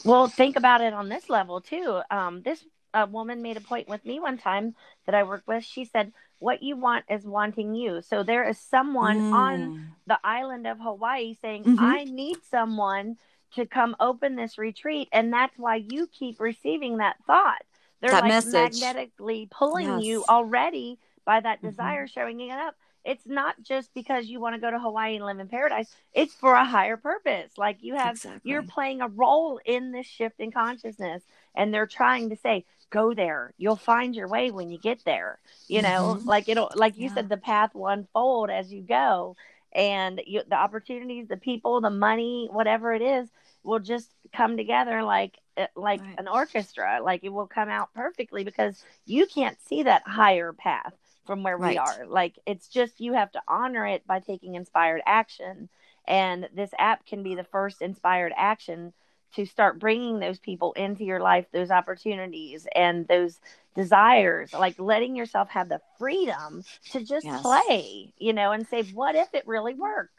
well, think about it on this level too. Um, this a woman made a point with me one time that I work with. She said, What you want is wanting you. So there is someone mm. on the island of Hawaii saying, mm-hmm. I need someone to come open this retreat. And that's why you keep receiving that thought. They're that like message. magnetically pulling yes. you already by that mm-hmm. desire mm-hmm. showing it up. It's not just because you want to go to Hawaii and live in paradise. It's for a higher purpose. Like you have, exactly. you're playing a role in this shift in consciousness. And they're trying to say, go there. You'll find your way when you get there. You know, mm-hmm. like it'll, like you yeah. said, the path will unfold as you go, and you, the opportunities, the people, the money, whatever it is, will just come together like eh, like right. an orchestra. Like it will come out perfectly because you can't see that higher path from where right. we are. Like it's just you have to honor it by taking inspired action. And this app can be the first inspired action to start bringing those people into your life, those opportunities and those desires, like letting yourself have the freedom to just yes. play, you know, and say, what if it really works?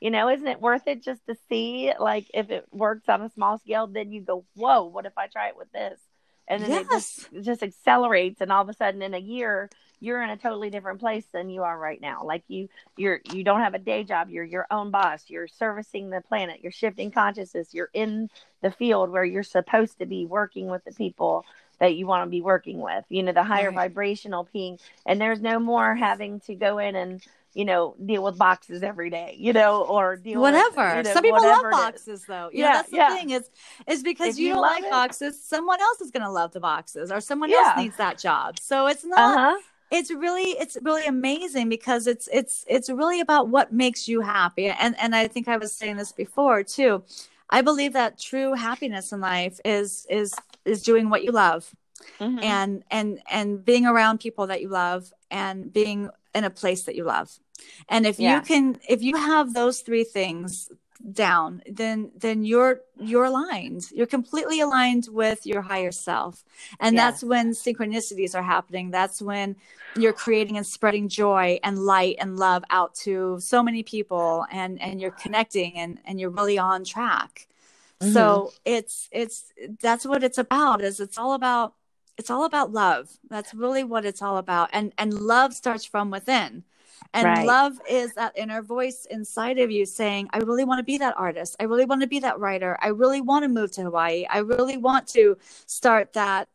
You know, isn't it worth it just to see, like, if it works on a small scale, then you go, whoa, what if I try it with this? And then yes. it just it just accelerates, and all of a sudden, in a year, you're in a totally different place than you are right now like you you're you don't have a day job you're your own boss you're servicing the planet you're shifting consciousness you're in the field where you're supposed to be working with the people that you want to be working with you know the higher right. vibrational being and there's no more having to go in and you know, deal with boxes every day, you know, or deal whatever. With, you know, Some people love boxes though. You yeah, know, that's the yeah. thing is is because you, you, don't like it, boxes, someone else is gonna love the boxes or someone yeah. else needs that job. So it's not uh-huh it's really it's really amazing because it's it's it's really about what makes you happy and and i think i was saying this before too i believe that true happiness in life is is is doing what you love mm-hmm. and and and being around people that you love and being in a place that you love and if yeah. you can if you have those three things down then then you're you're aligned. You're completely aligned with your higher self. And yeah. that's when synchronicities are happening. That's when you're creating and spreading joy and light and love out to so many people and and you're connecting and and you're really on track. Mm-hmm. so it's it's that's what it's about is it's all about it's all about love. That's really what it's all about. And and love starts from within and right. love is that inner voice inside of you saying, I really want to be that artist. I really want to be that writer. I really want to move to Hawaii. I really want to start that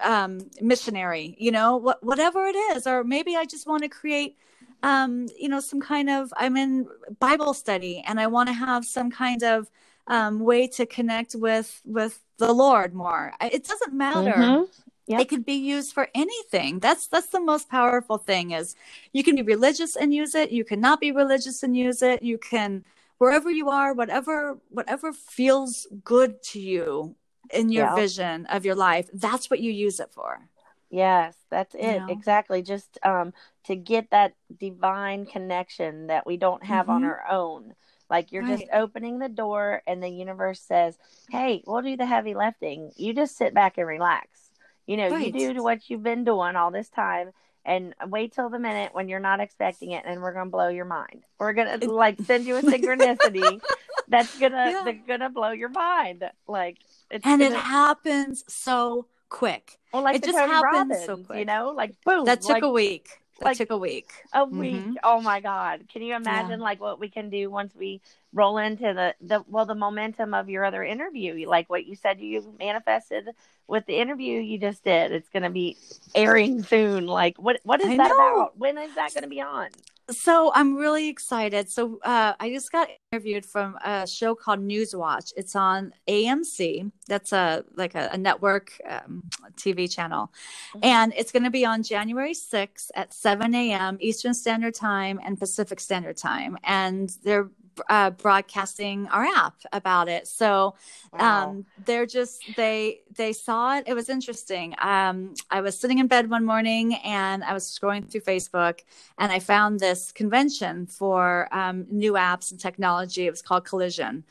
um, missionary, you know, what, whatever it is. Or maybe I just want to create um, you know, some kind of I'm in Bible study and I want to have some kind of um, way to connect with with the Lord more. It doesn't matter. Mm-hmm Yep. It could be used for anything. That's that's the most powerful thing is you can be religious and use it. You cannot be religious and use it. You can wherever you are, whatever whatever feels good to you in your yep. vision of your life, that's what you use it for. Yes, that's it. You know? Exactly. Just um to get that divine connection that we don't have mm-hmm. on our own. Like you're right. just opening the door and the universe says, "Hey, we'll do the heavy lifting. You just sit back and relax." You know, right. you do what you've been doing all this time and wait till the minute when you're not expecting it and we're gonna blow your mind. We're gonna like send you a synchronicity that's gonna yeah. that's gonna blow your mind. Like and gonna... it happens so quick. Well, like it just Tony happens Robbins, so quick. You know, like boom. That took like, a week. That like, took a week. A week. Mm-hmm. Oh my God. Can you imagine yeah. like what we can do once we roll into the, the well the momentum of your other interview? Like what you said you manifested with the interview you just did. It's gonna be airing soon. Like what what is I that know. about? When is that gonna be on? So I'm really excited. So uh, I just got interviewed from a show called Newswatch. It's on AMC. That's a like a, a network um, TV channel, mm-hmm. and it's going to be on January 6th at 7 a.m. Eastern Standard Time and Pacific Standard Time. And they're uh, broadcasting our app about it. So wow. um, they're just they they saw it. It was interesting. Um, I was sitting in bed one morning and I was scrolling through Facebook and I found this convention for um, new apps and technology. It was called Collision.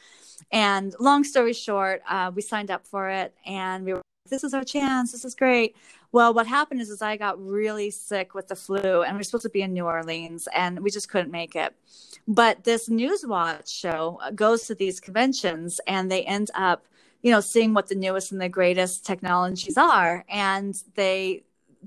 And long story short, uh, we signed up for it and we were this is our chance. This is great. Well, what happened is, is I got really sick with the flu, and we are supposed to be in New Orleans, and we just couldn't make it. But this Newswatch show uh, goes to these conventions, and they end up, you know, seeing what the newest and the greatest technologies are, and they,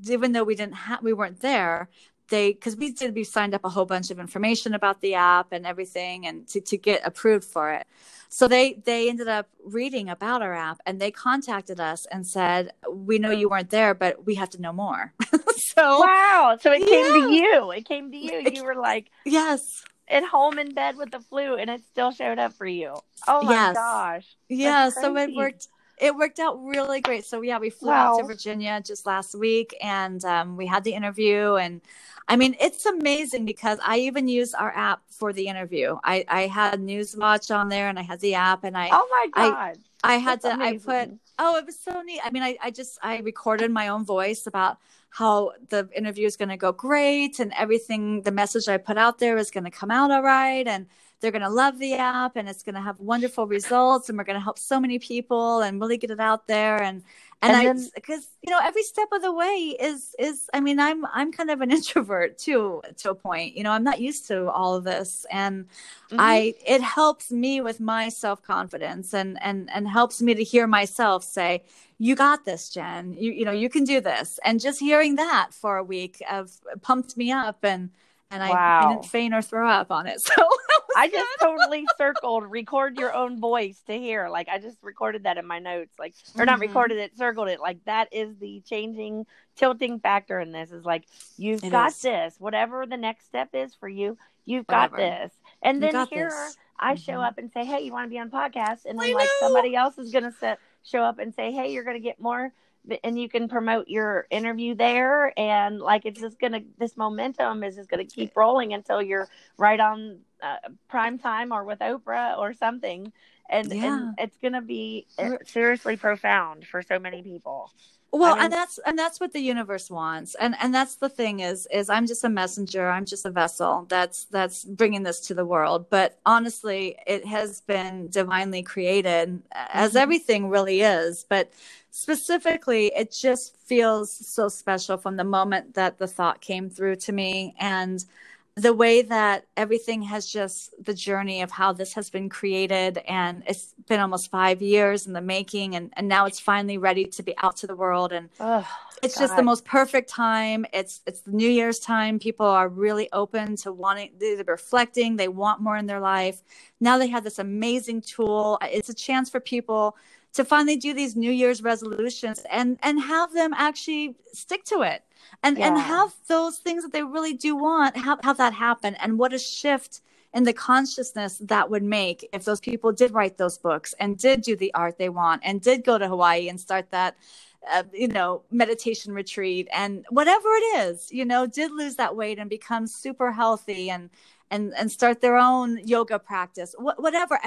even though we didn't have, we weren't there, they because we did we signed up a whole bunch of information about the app and everything and to, to get approved for it so they they ended up reading about our app and they contacted us and said, "We know you weren't there, but we have to know more." so wow! So it yeah. came to you. It came to you. You were like, yes. At home in bed with the flu, and it still showed up for you. Oh my yes. gosh! Yeah, so it worked it worked out really great. So yeah, we flew wow. out to Virginia just last week, and um, we had the interview, and I mean, it's amazing because I even used our app for the interview. I, I had Newswatch on there and I had the app and I Oh my god. I, I had That's to amazing. I put oh it was so neat. I mean I, I just I recorded my own voice about how the interview is gonna go great and everything the message I put out there is gonna come out all right and they're going to love the app and it's going to have wonderful results and we're going to help so many people and really get it out there and and, and I because you know every step of the way is is I mean I'm I'm kind of an introvert too to a point you know I'm not used to all of this and mm-hmm. I it helps me with my self confidence and and and helps me to hear myself say you got this Jen you you know you can do this and just hearing that for a week of pumped me up and and wow. I, I, didn't faint or throw up on it. So I just totally circled record your own voice to hear. Like I just recorded that in my notes, like or mm-hmm. not recorded it, circled it. Like that is the changing, tilting factor in this. Is like you've it got is. this. Whatever the next step is for you, you've Whatever. got this. And then here this. I mm-hmm. show up and say, "Hey, you want to be on podcast?" And then I like know. somebody else is gonna set, show up and say, "Hey, you're gonna get more." and you can promote your interview there and like it's just gonna this momentum is just gonna keep rolling until you're right on uh, prime time or with oprah or something. And, yeah. and it's gonna be uh, seriously profound for so many people. Well I mean, and that's and that's what the universe wants. And and that's the thing is is i'm just a messenger. I'm just a vessel that's that's bringing this to the world. But honestly it has been divinely created as mm-hmm. everything really is. But specifically, it just feels so special from the moment that the thought came through to me. And the way that everything has just the journey of how this has been created and it's been almost five years in the making and, and now it's finally ready to be out to the world and oh, it's God. just the most perfect time. It's it's the new year's time. People are really open to wanting they're reflecting. They want more in their life. Now they have this amazing tool. It's a chance for people to finally do these new year's resolutions and and have them actually stick to it and yeah. and have those things that they really do want have, have that happen and what a shift in the consciousness that would make if those people did write those books and did do the art they want and did go to hawaii and start that uh, you know, meditation retreat and whatever it is, you know, did lose that weight and become super healthy and and and start their own yoga practice. Wh- whatever,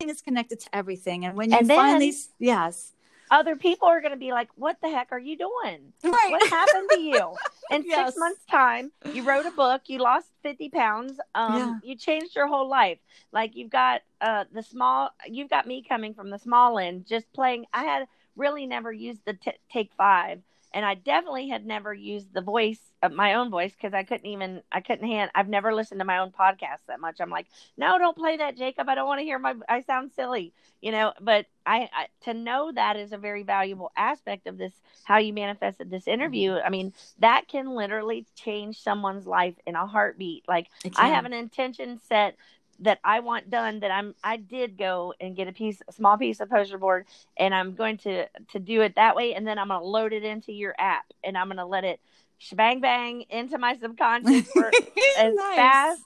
is connected to everything. And when you And then- yes, Other people are going to be like, "What the heck are you doing? right, What happened to you?" In Yes. six months' time, you wrote a book. You lost fifty pounds. Um, Yeah. you changed your whole life. Like you've got uh the small. You've got me coming from the small end, just playing. I had really never used the t- take five, and I definitely had never used the voice, uh, my own voice, because I couldn't even. I couldn't hand. I've never listened to my own podcast that much. I'm like, no, don't play that, Jacob. I don't want to hear my. I sound silly, you know. But I, I to know that is a very valuable aspect of this. How you manifested this interview. I mean, that can literally change someone's life in a heartbeat. Like I have an intention set that I want done that I'm I did go and get a piece a small piece of poster board and I'm going to to do it that way. And then I'm going to load it into your app and I'm going to let it shebang bang into my subconscious for as Nice. fast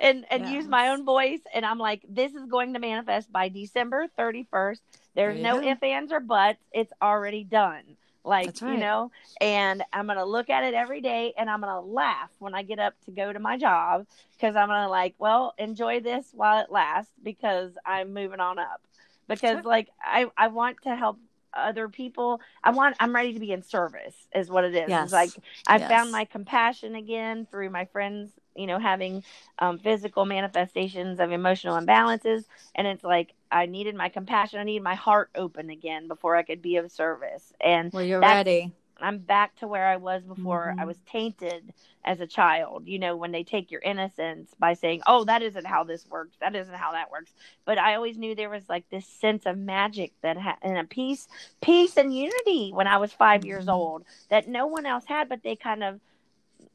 and and use my own voice. And I'm like this is going to manifest by December 31st there's you no go. ifs ands or buts. It's already done like That's you know and I'm going to look at it every day and I'm going to laugh when I get up to go to my job because I'm going to like well enjoy this while it lasts because I'm moving on up because right. like I I want to help other people I want I'm ready to be in service is what it is Yes. it's like I Yes. found my compassion again through my friends, you know, having um, physical manifestations of emotional imbalances. And it's like I needed my compassion. I needed my heart open again before I could be of service. And Well, you're ready. I'm back to where I was before I Mhm. was tainted as a child. You know, when they take your innocence by saying, "Oh, that isn't how this works. That isn't how that works." But I always knew there was like this sense of magic that ha- and a peace, peace and unity when I was 5 years Mhm. old that no one else had. But they kind of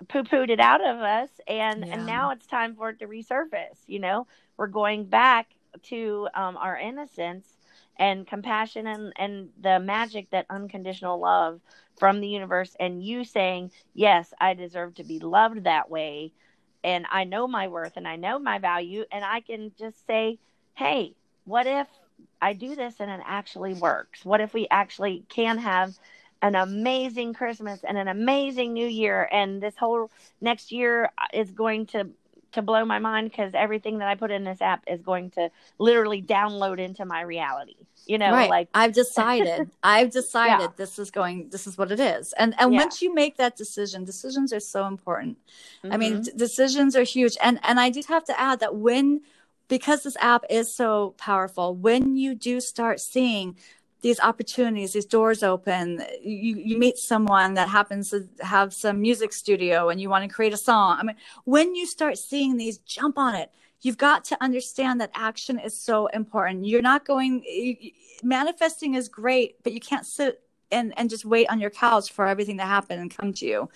poo-pooed it out of us, and Yeah. and now it's time for it to resurface. You know, we're going back to um, our innocence and compassion and and the magic that unconditional love from the universe and you saying yes i deserve to be loved that way and i know my worth and i know my value and i can just say hey what if i do this and it actually works what if we actually can have an amazing christmas and an amazing new year and this whole next year is going to to blow my mind because everything that i put in this app is going to literally download into my reality you know right. like I've decided. I've decided Yeah. this is going. This is what it is. And and Yeah. once you make that decision, decisions are so important. I mean, mhm. d- decisions are huge. And and I did have to add that when because this app is so powerful, when you do start seeing these opportunities, these doors open, you, you meet someone that happens to have some music studio and you want to create a song. I mean, when you start seeing these, jump on it. You've got to understand that action is so important. You're not going, manifesting is great, but you can't sit and, and just wait on your couch for everything to happen and come to you.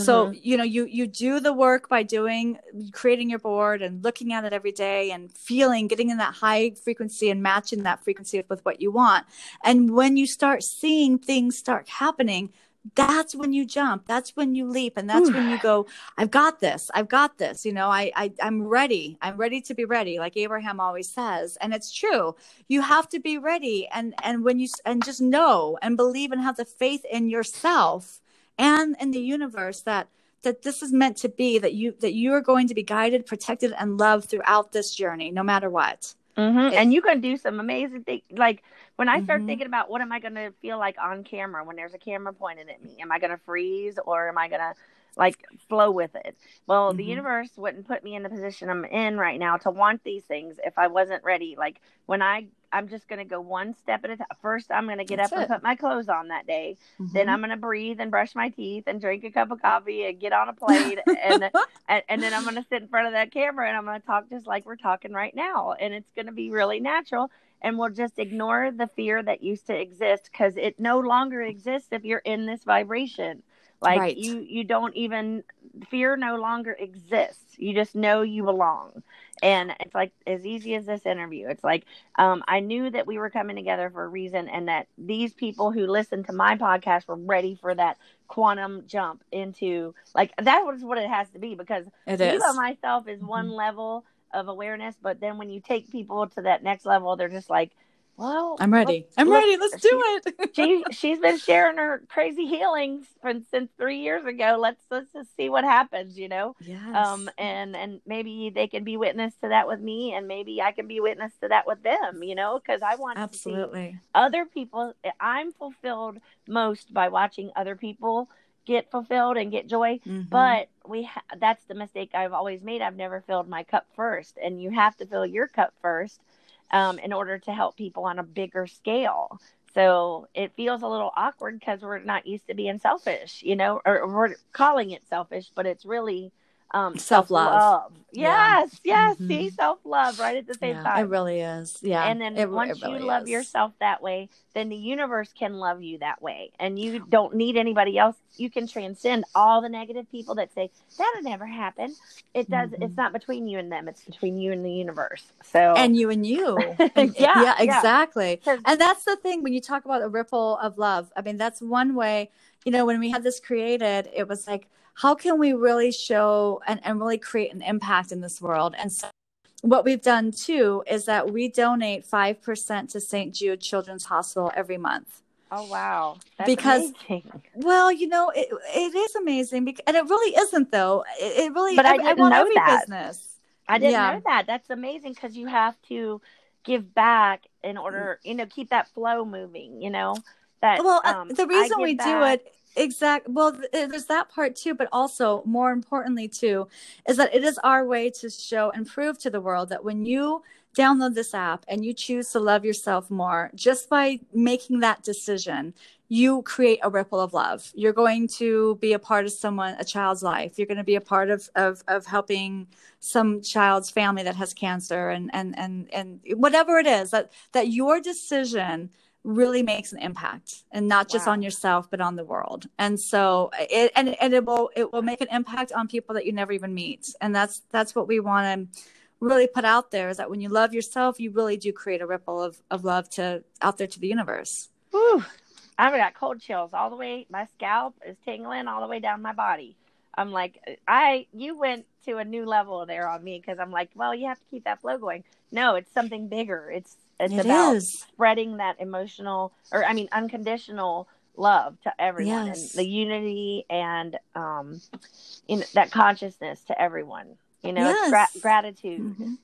So, mm-hmm. you know, you you do the work by doing creating your board and looking at it every day and feeling getting in that high frequency and matching that frequency with what you want. And when you start seeing things start happening, that's when you jump. That's when you leap and that's when you go, I've got this. I've got this. You know, I, I I'm ready. I'm ready to be ready, like Abraham always says. And it's true. You have to be ready and and when you and just know and believe and have the faith in yourself and in the universe that that this is meant to be that you that you are going to be guided protected and loved throughout this journey no matter what Mhm. and you can do some amazing things like when i start Mhm. thinking about what am i going to feel like on camera when there's a camera pointed at me am i going to freeze or am i going to like flow with it well the Mhm. universe wouldn't put me in the position i'm in right now to want these things if i wasn't ready like when i i'm just going to go one step at a time first i'm going to get That's up it. and put my clothes on that day then Mhm. i'm going to breathe and brush my teeth and drink a cup of coffee and get on a plane and and, and then I'm going to sit in front of that camera and I'm going to talk just like we're talking right now. And it's going to be really natural. And we'll just ignore the fear that used to exist because it no longer exists if you're in this vibration. Like Right. you, you don't even fear no longer exists. You just know you belong. And it's like as easy as this interview. It's like um, I knew that we were coming together for a reason, and that these people who listen to my podcast were ready for that quantum jump into like that was what it has to be because it is by myself is one Mhm. level of awareness, but then when you take people to that next level, they're just like, Well, I'm ready. I'm look, ready. Let's do it. she she's been sharing her crazy healings from since three years ago. Let's let's just see what happens, you know. Yes. Um, and and maybe they can be witness to that with me, and maybe I can be witness to that with them, you know, because I want absolutely other people. I'm fulfilled most by watching other people get fulfilled and get joy mm-hmm. but we ha- that's the mistake i've always made i've never filled my cup first and you have to fill your cup first um, in order to help people on a bigger scale. So it feels a little awkward because we're not used to being selfish, you know, or, or we're calling it selfish, but it's really um, self love. Yes, yeah. yes. Mm-hmm. See, self love right at the same yeah, time. It really is. Yeah. And then it, once it really you love is. yourself that way, then the universe can love you that way. And you don't need anybody else. You can transcend all the negative people that say, that'll never happen. It does. Mm-hmm. It's not between you and them, it's between you and the universe. So, and you and you. And, yeah, yeah, exactly. And that's the thing when you talk about a ripple of love. I mean, that's one way, you know, when we had this created, it was like, how can we really show and, and really create an impact in this world? And so what we've done too is that we donate 5% to St. Jude Children's Hospital every month. Oh wow! That's because amazing. well, you know, it, it is amazing, because, and it really isn't though. It, it really, but I, I, I want every that. business. I didn't yeah. know that. That's amazing because you have to give back in order, you know, keep that flow moving. You know that. Well, uh, um, the reason we back. do it Exactly. Well, there's that part too, but also more importantly too, is that it is our way to show and prove to the world that when you download this app and you choose to love yourself more, just by making that decision, you create a ripple of love. You're going to be a part of someone, a child's life. You're going to be a part of of, of helping some child's family that has cancer and and and and whatever it is that that your decision really makes an impact and not just wow. on yourself but on the world. And so it and, and it will it will make an impact on people that you never even meet. And that's that's what we want to really put out there is that when you love yourself you really do create a ripple of, of love to out there to the universe. Whew. i've got cold chills all the way my scalp is tingling all the way down my body. I'm like i you went to a new level there on me because i'm like well you have to keep that flow going. No it's something bigger. It's it's it about is. spreading that emotional, or I mean, unconditional love to everyone yes. and the unity and um, in that consciousness to everyone. You know, yes. gra- gratitude. Mm-hmm.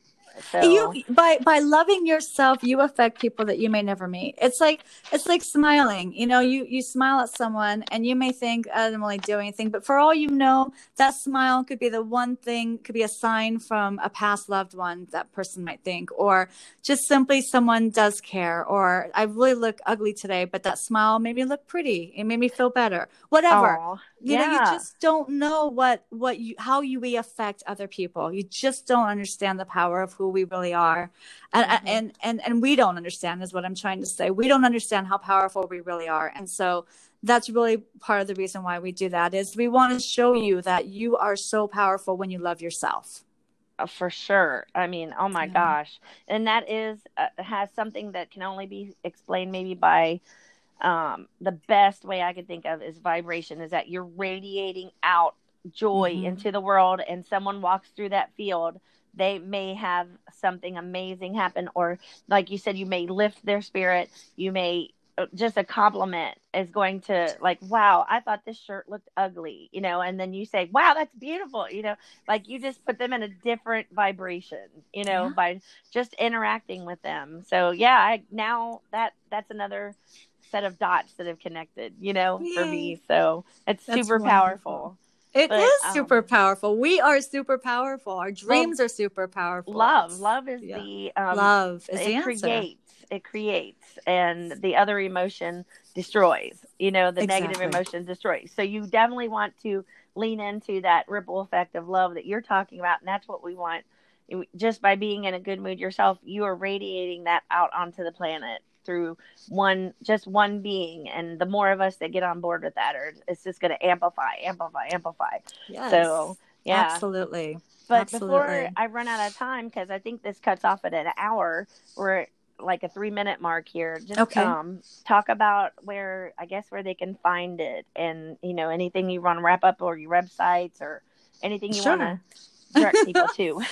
So you by by loving yourself, you affect people that you may never meet. It's like it's like smiling. You know, you you smile at someone and you may think oh, I didn't really do anything, but for all you know, that smile could be the one thing, could be a sign from a past loved one that person might think, or just simply someone does care, or I really look ugly today, but that smile made me look pretty. It made me feel better. Whatever. Aww you yeah. know you just don't know what what you how you we affect other people. You just don't understand the power of who we really are. And mm-hmm. and and and we don't understand is what i'm trying to say. We don't understand how powerful we really are. And so that's really part of the reason why we do that is we want to show you that you are so powerful when you love yourself. Uh, for sure. I mean oh my yeah. gosh. And that is uh, has something that can only be explained maybe by um, the best way I could think of is vibration is that you're radiating out joy mm-hmm. into the world and someone walks through that field they may have something amazing happen or like you said you may lift their spirit you may uh, just a compliment is going to like wow i thought this shirt looked ugly you know and then you say wow that's beautiful you know like you just put them in a different vibration you know yeah. by just interacting with them so yeah i now that that's another set of dots that have connected, you know, Yay. for me. So it's That's super wonderful. powerful. It but, is um, super powerful. We are super powerful. Our dreams well, are super powerful. Love, love is yeah. the um, love is it the answer. creates. It creates, and the other emotion destroys. You know, the exactly. negative emotion destroys. So you definitely want to lean into that ripple effect of love that you're talking about, and that's what we want. Just by being in a good mood yourself, you are radiating that out onto the planet through one just one being and the more of us that get on board with that or it's just going to amplify amplify amplify yes, so yeah absolutely but absolutely. before i run out of time because i think this cuts off at an hour we're like a three minute mark here just okay. um talk about where i guess where they can find it and you know anything you want to wrap up or your websites or anything you sure. want to direct people to.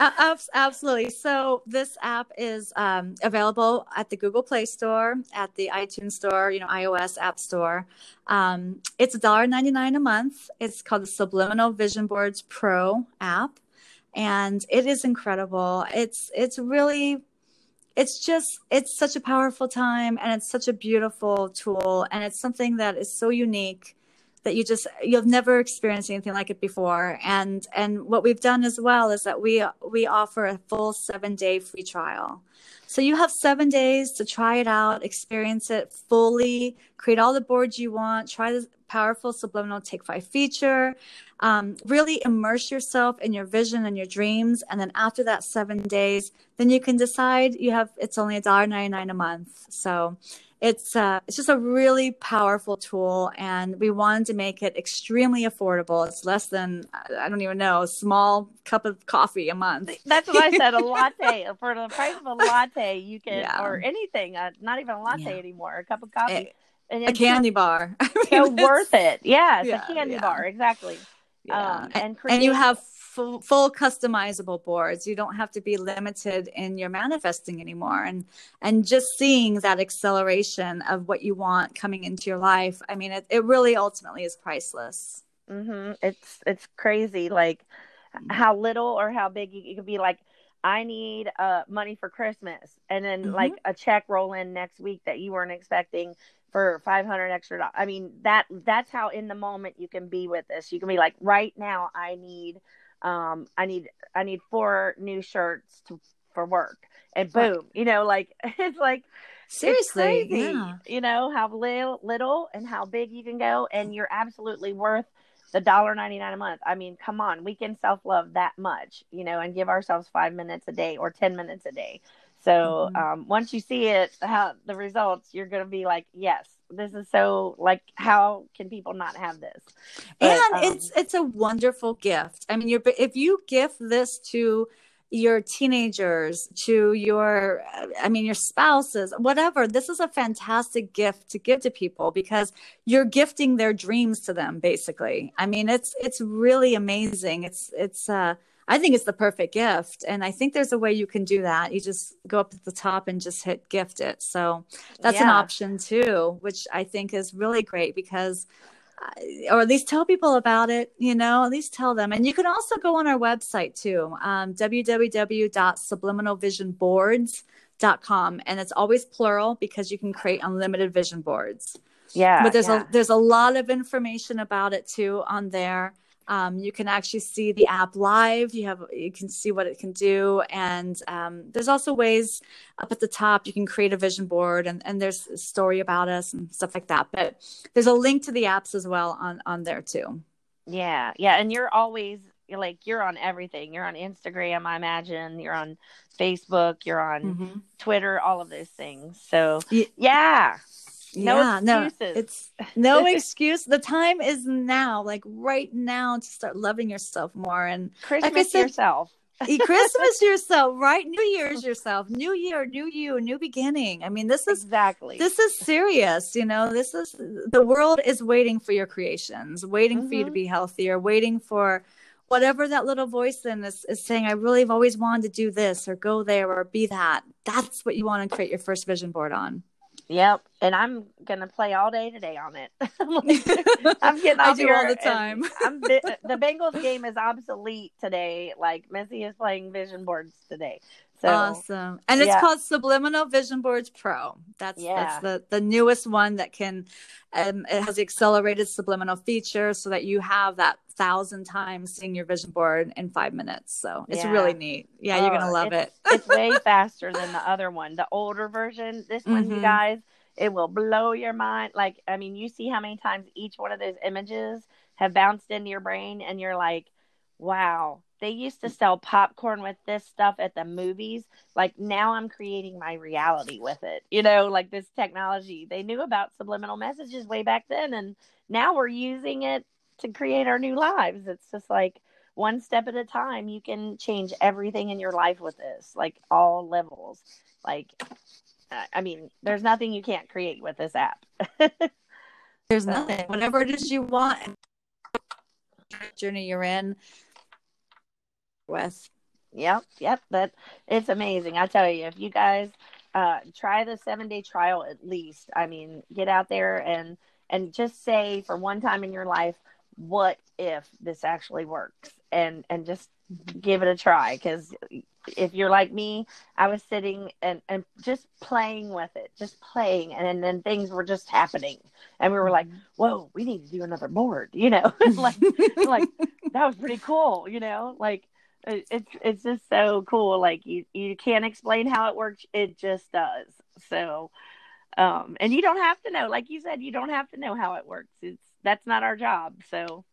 Absolutely. So this app is um, available at the Google Play Store, at the iTunes Store, you know, iOS App Store. Um, it's $1.99 a month. It's called the Subliminal Vision Boards Pro app, and it is incredible. It's it's really it's just it's such a powerful time and it's such a beautiful tool and it's something that is so unique that you just you've never experienced anything like it before. And and what we've done as well is that we we offer a full 7 day free trial. So you have 7 days to try it out experience it fully create all the boards you want try the powerful subliminal take 5 feature um, really immerse yourself in your vision and your dreams. And then after that 7 days then you can decide you have it's only $1.99 a month. So it's uh, it's just a really powerful tool, and we wanted to make it extremely affordable. It's less than I don't even know a small cup of coffee a month. That's what I said. A latte for the price of a latte, you can yeah. or anything. Uh, not even a latte yeah. anymore. A cup of coffee. It, and a candy bar. I mean, so worth it. Yeah, yeah, a candy bar. Exactly. Yeah. Um, and, create- and you have full, full customizable boards you don't have to be limited in your manifesting anymore and and just seeing that acceleration of what you want coming into your life i mean it, it really ultimately is priceless mm-hmm. it's it's crazy like mm-hmm. how little or how big you, you could be like I need uh, money for Christmas, and then mm-hmm. like a check roll in next week that you weren't expecting for 500 extra dollars. I mean that that's how in the moment you can be with this. You can be like, right now I need um, I need I need four new shirts to, for work, and boom, you know, like it's like seriously, it's yeah. you know how little little and how big you can go, and you're absolutely worth the dollar ninety nine a month. I mean, come on, we can self love that much, you know, and give ourselves five minutes a day or ten minutes a day. So mm-hmm. um, once you see it, how the results, you're going to be like, yes, this is so like how can people not have this? But, and um, it's it's a wonderful gift. I mean you're if you gift this to your teenagers to your i mean your spouses whatever this is a fantastic gift to give to people because you're gifting their dreams to them basically. I mean it's it's really amazing. It's it's uh I think it's the perfect gift. And I think there's a way you can do that. You just go up at the top and just hit gift it. So that's yeah. an option too, which I think is really great because, or at least tell people about it, you know, at least tell them. And you can also go on our website too, um, www.subliminalvisionboards.com. And it's always plural because you can create unlimited vision boards. Yeah. But there's yeah. a there's a lot of information about it too on there. Um, you can actually see the app live. You have you can see what it can do, and um, there's also ways up at the top you can create a vision board, and, and there's a story about us and stuff like that. But there's a link to the apps as well on on there too. Yeah, yeah, and you're always like you're on everything. You're on Instagram, I imagine. You're on Facebook. You're on mm-hmm. Twitter. All of those things. So yeah, no yeah, excuses. No, it's no excuse. The time is now, like right now, to start loving yourself more and Christmas like said, yourself. Christmas yourself, right? New Year's yourself. New year, new you, new beginning. I mean, this is exactly this is serious. You know, this is the world is waiting for your creations, waiting mm-hmm. for you to mm-hmm. be healthier, waiting for whatever that little voice in is, is saying. I really have always wanted to do this or go there or be that. That's what you want to create your first vision board on. Yep, and I'm gonna play all day today on it. I'm getting I do all the time. I'm the Bengals game is obsolete today. Like Missy is playing vision boards today. So, awesome, and it's yeah. called Subliminal Vision Boards Pro. That's yeah. that's the the newest one that can. Um, it has the accelerated subliminal feature so that you have that thousand times seeing your vision board in five minutes. So it's yeah. really neat. Yeah, oh, you're gonna love it's, it. it's way faster than the other one, the older version. This one, mm-hmm. you guys, it will blow your mind. Like, I mean, you see how many times each one of those images have bounced into your brain, and you're like, wow. They used to sell popcorn with this stuff at the movies. Like now I'm creating my reality with it. You know, like this technology. They knew about subliminal messages way back then and now we're using it to create our new lives. It's just like one step at a time, you can change everything in your life with this, like all levels. Like, I mean, there's nothing you can't create with this app. there's nothing. Whatever it is you want, journey you're in, with. Yep, yep. That it's amazing. I tell you, if you guys uh, try the seven day trial at least, I mean, get out there and and just say for one time in your life, what if this actually works, and and just give it a try because if you're like me, I was sitting and, and just playing with it, just playing, and and then things were just happening, and we were like, mm-hmm. "Whoa, we need to do another board," you know, like like that was pretty cool, you know, like it's it's just so cool. Like you you can't explain how it works; it just does. So, um, and you don't have to know, like you said, you don't have to know how it works. It's that's not our job. So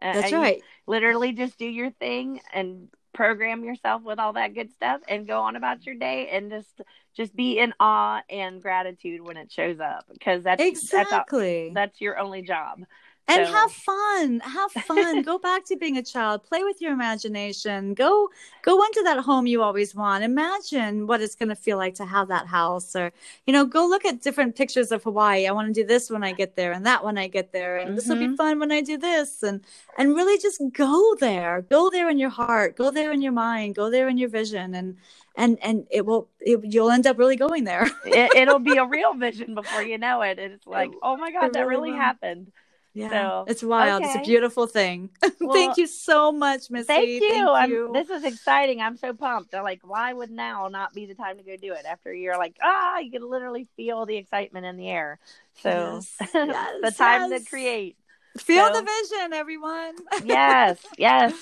that's uh, right. Literally, just do your thing and program yourself with all that good stuff, and go on about your day, and just just be in awe and gratitude when it shows up, because that's exactly that's, that's your only job and so. have fun have fun. Go back to being a child. Play with your imagination. Go go into that home you always want. Imagine what it's going to feel like to have that house or you know go look at different pictures of hawaii. I want to do this when i get there and that when i get there. And mm-hmm. this will be fun when i do this. And and really just go there. Go there in your heart. Go there in your mind. Go there in your vision. And and and it will it, you'll end up really going there. It, will be a real vision before you know it. It's like oh my god that really, really happened yeah, so, it's wild. Okay. It's a beautiful thing. Well, thank you so much, Missy. Thank you. Thank you. this is exciting. I'm so pumped. I'm like, why would now not be the time to go do it? After you're like, ah, you can literally feel the excitement in the air. So yes, yes, the time yes. to create. Feel so, the vision, everyone. yes, yes.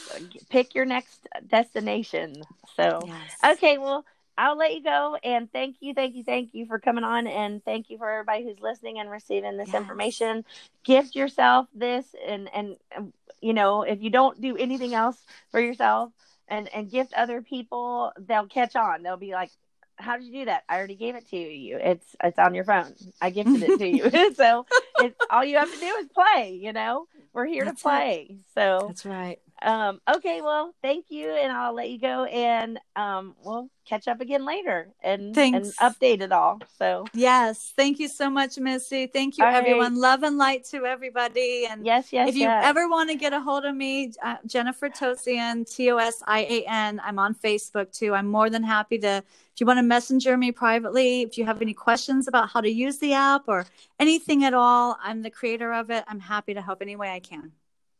Pick your next destination. So, okay, well I'll let you go and thank you, thank you, thank you for coming on and thank you for everybody who's listening and receiving this yes. information. Gift yourself this and and um, you know, if you don't do anything else for yourself and and gift other people, they'll catch on. They'll be like, "How did you do that? I already gave it to you. It's it's on your phone. I gifted it to you." so, it's all you have to do is play, you know. We're here That's to play. It. So That's right. Um, okay, well, thank you, and I'll let you go, and um, we'll catch up again later and Thanks. and update it all. So yes, thank you so much, Missy. Thank you, all everyone. Right. Love and light to everybody. And yes, yes. If you yes. ever want to get a hold of me, uh, Jennifer Tosian, T O S I A N. I'm on Facebook too. I'm more than happy to. If you want to messenger me privately, if you have any questions about how to use the app or anything at all, I'm the creator of it. I'm happy to help any way I can.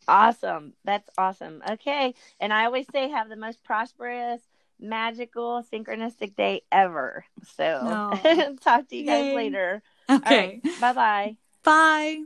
Awesome. That's awesome. Okay. And I always say have the most prosperous, magical, synchronistic day ever. So oh. talk to you guys Yay. later. Okay. Right. Bye-bye. Bye.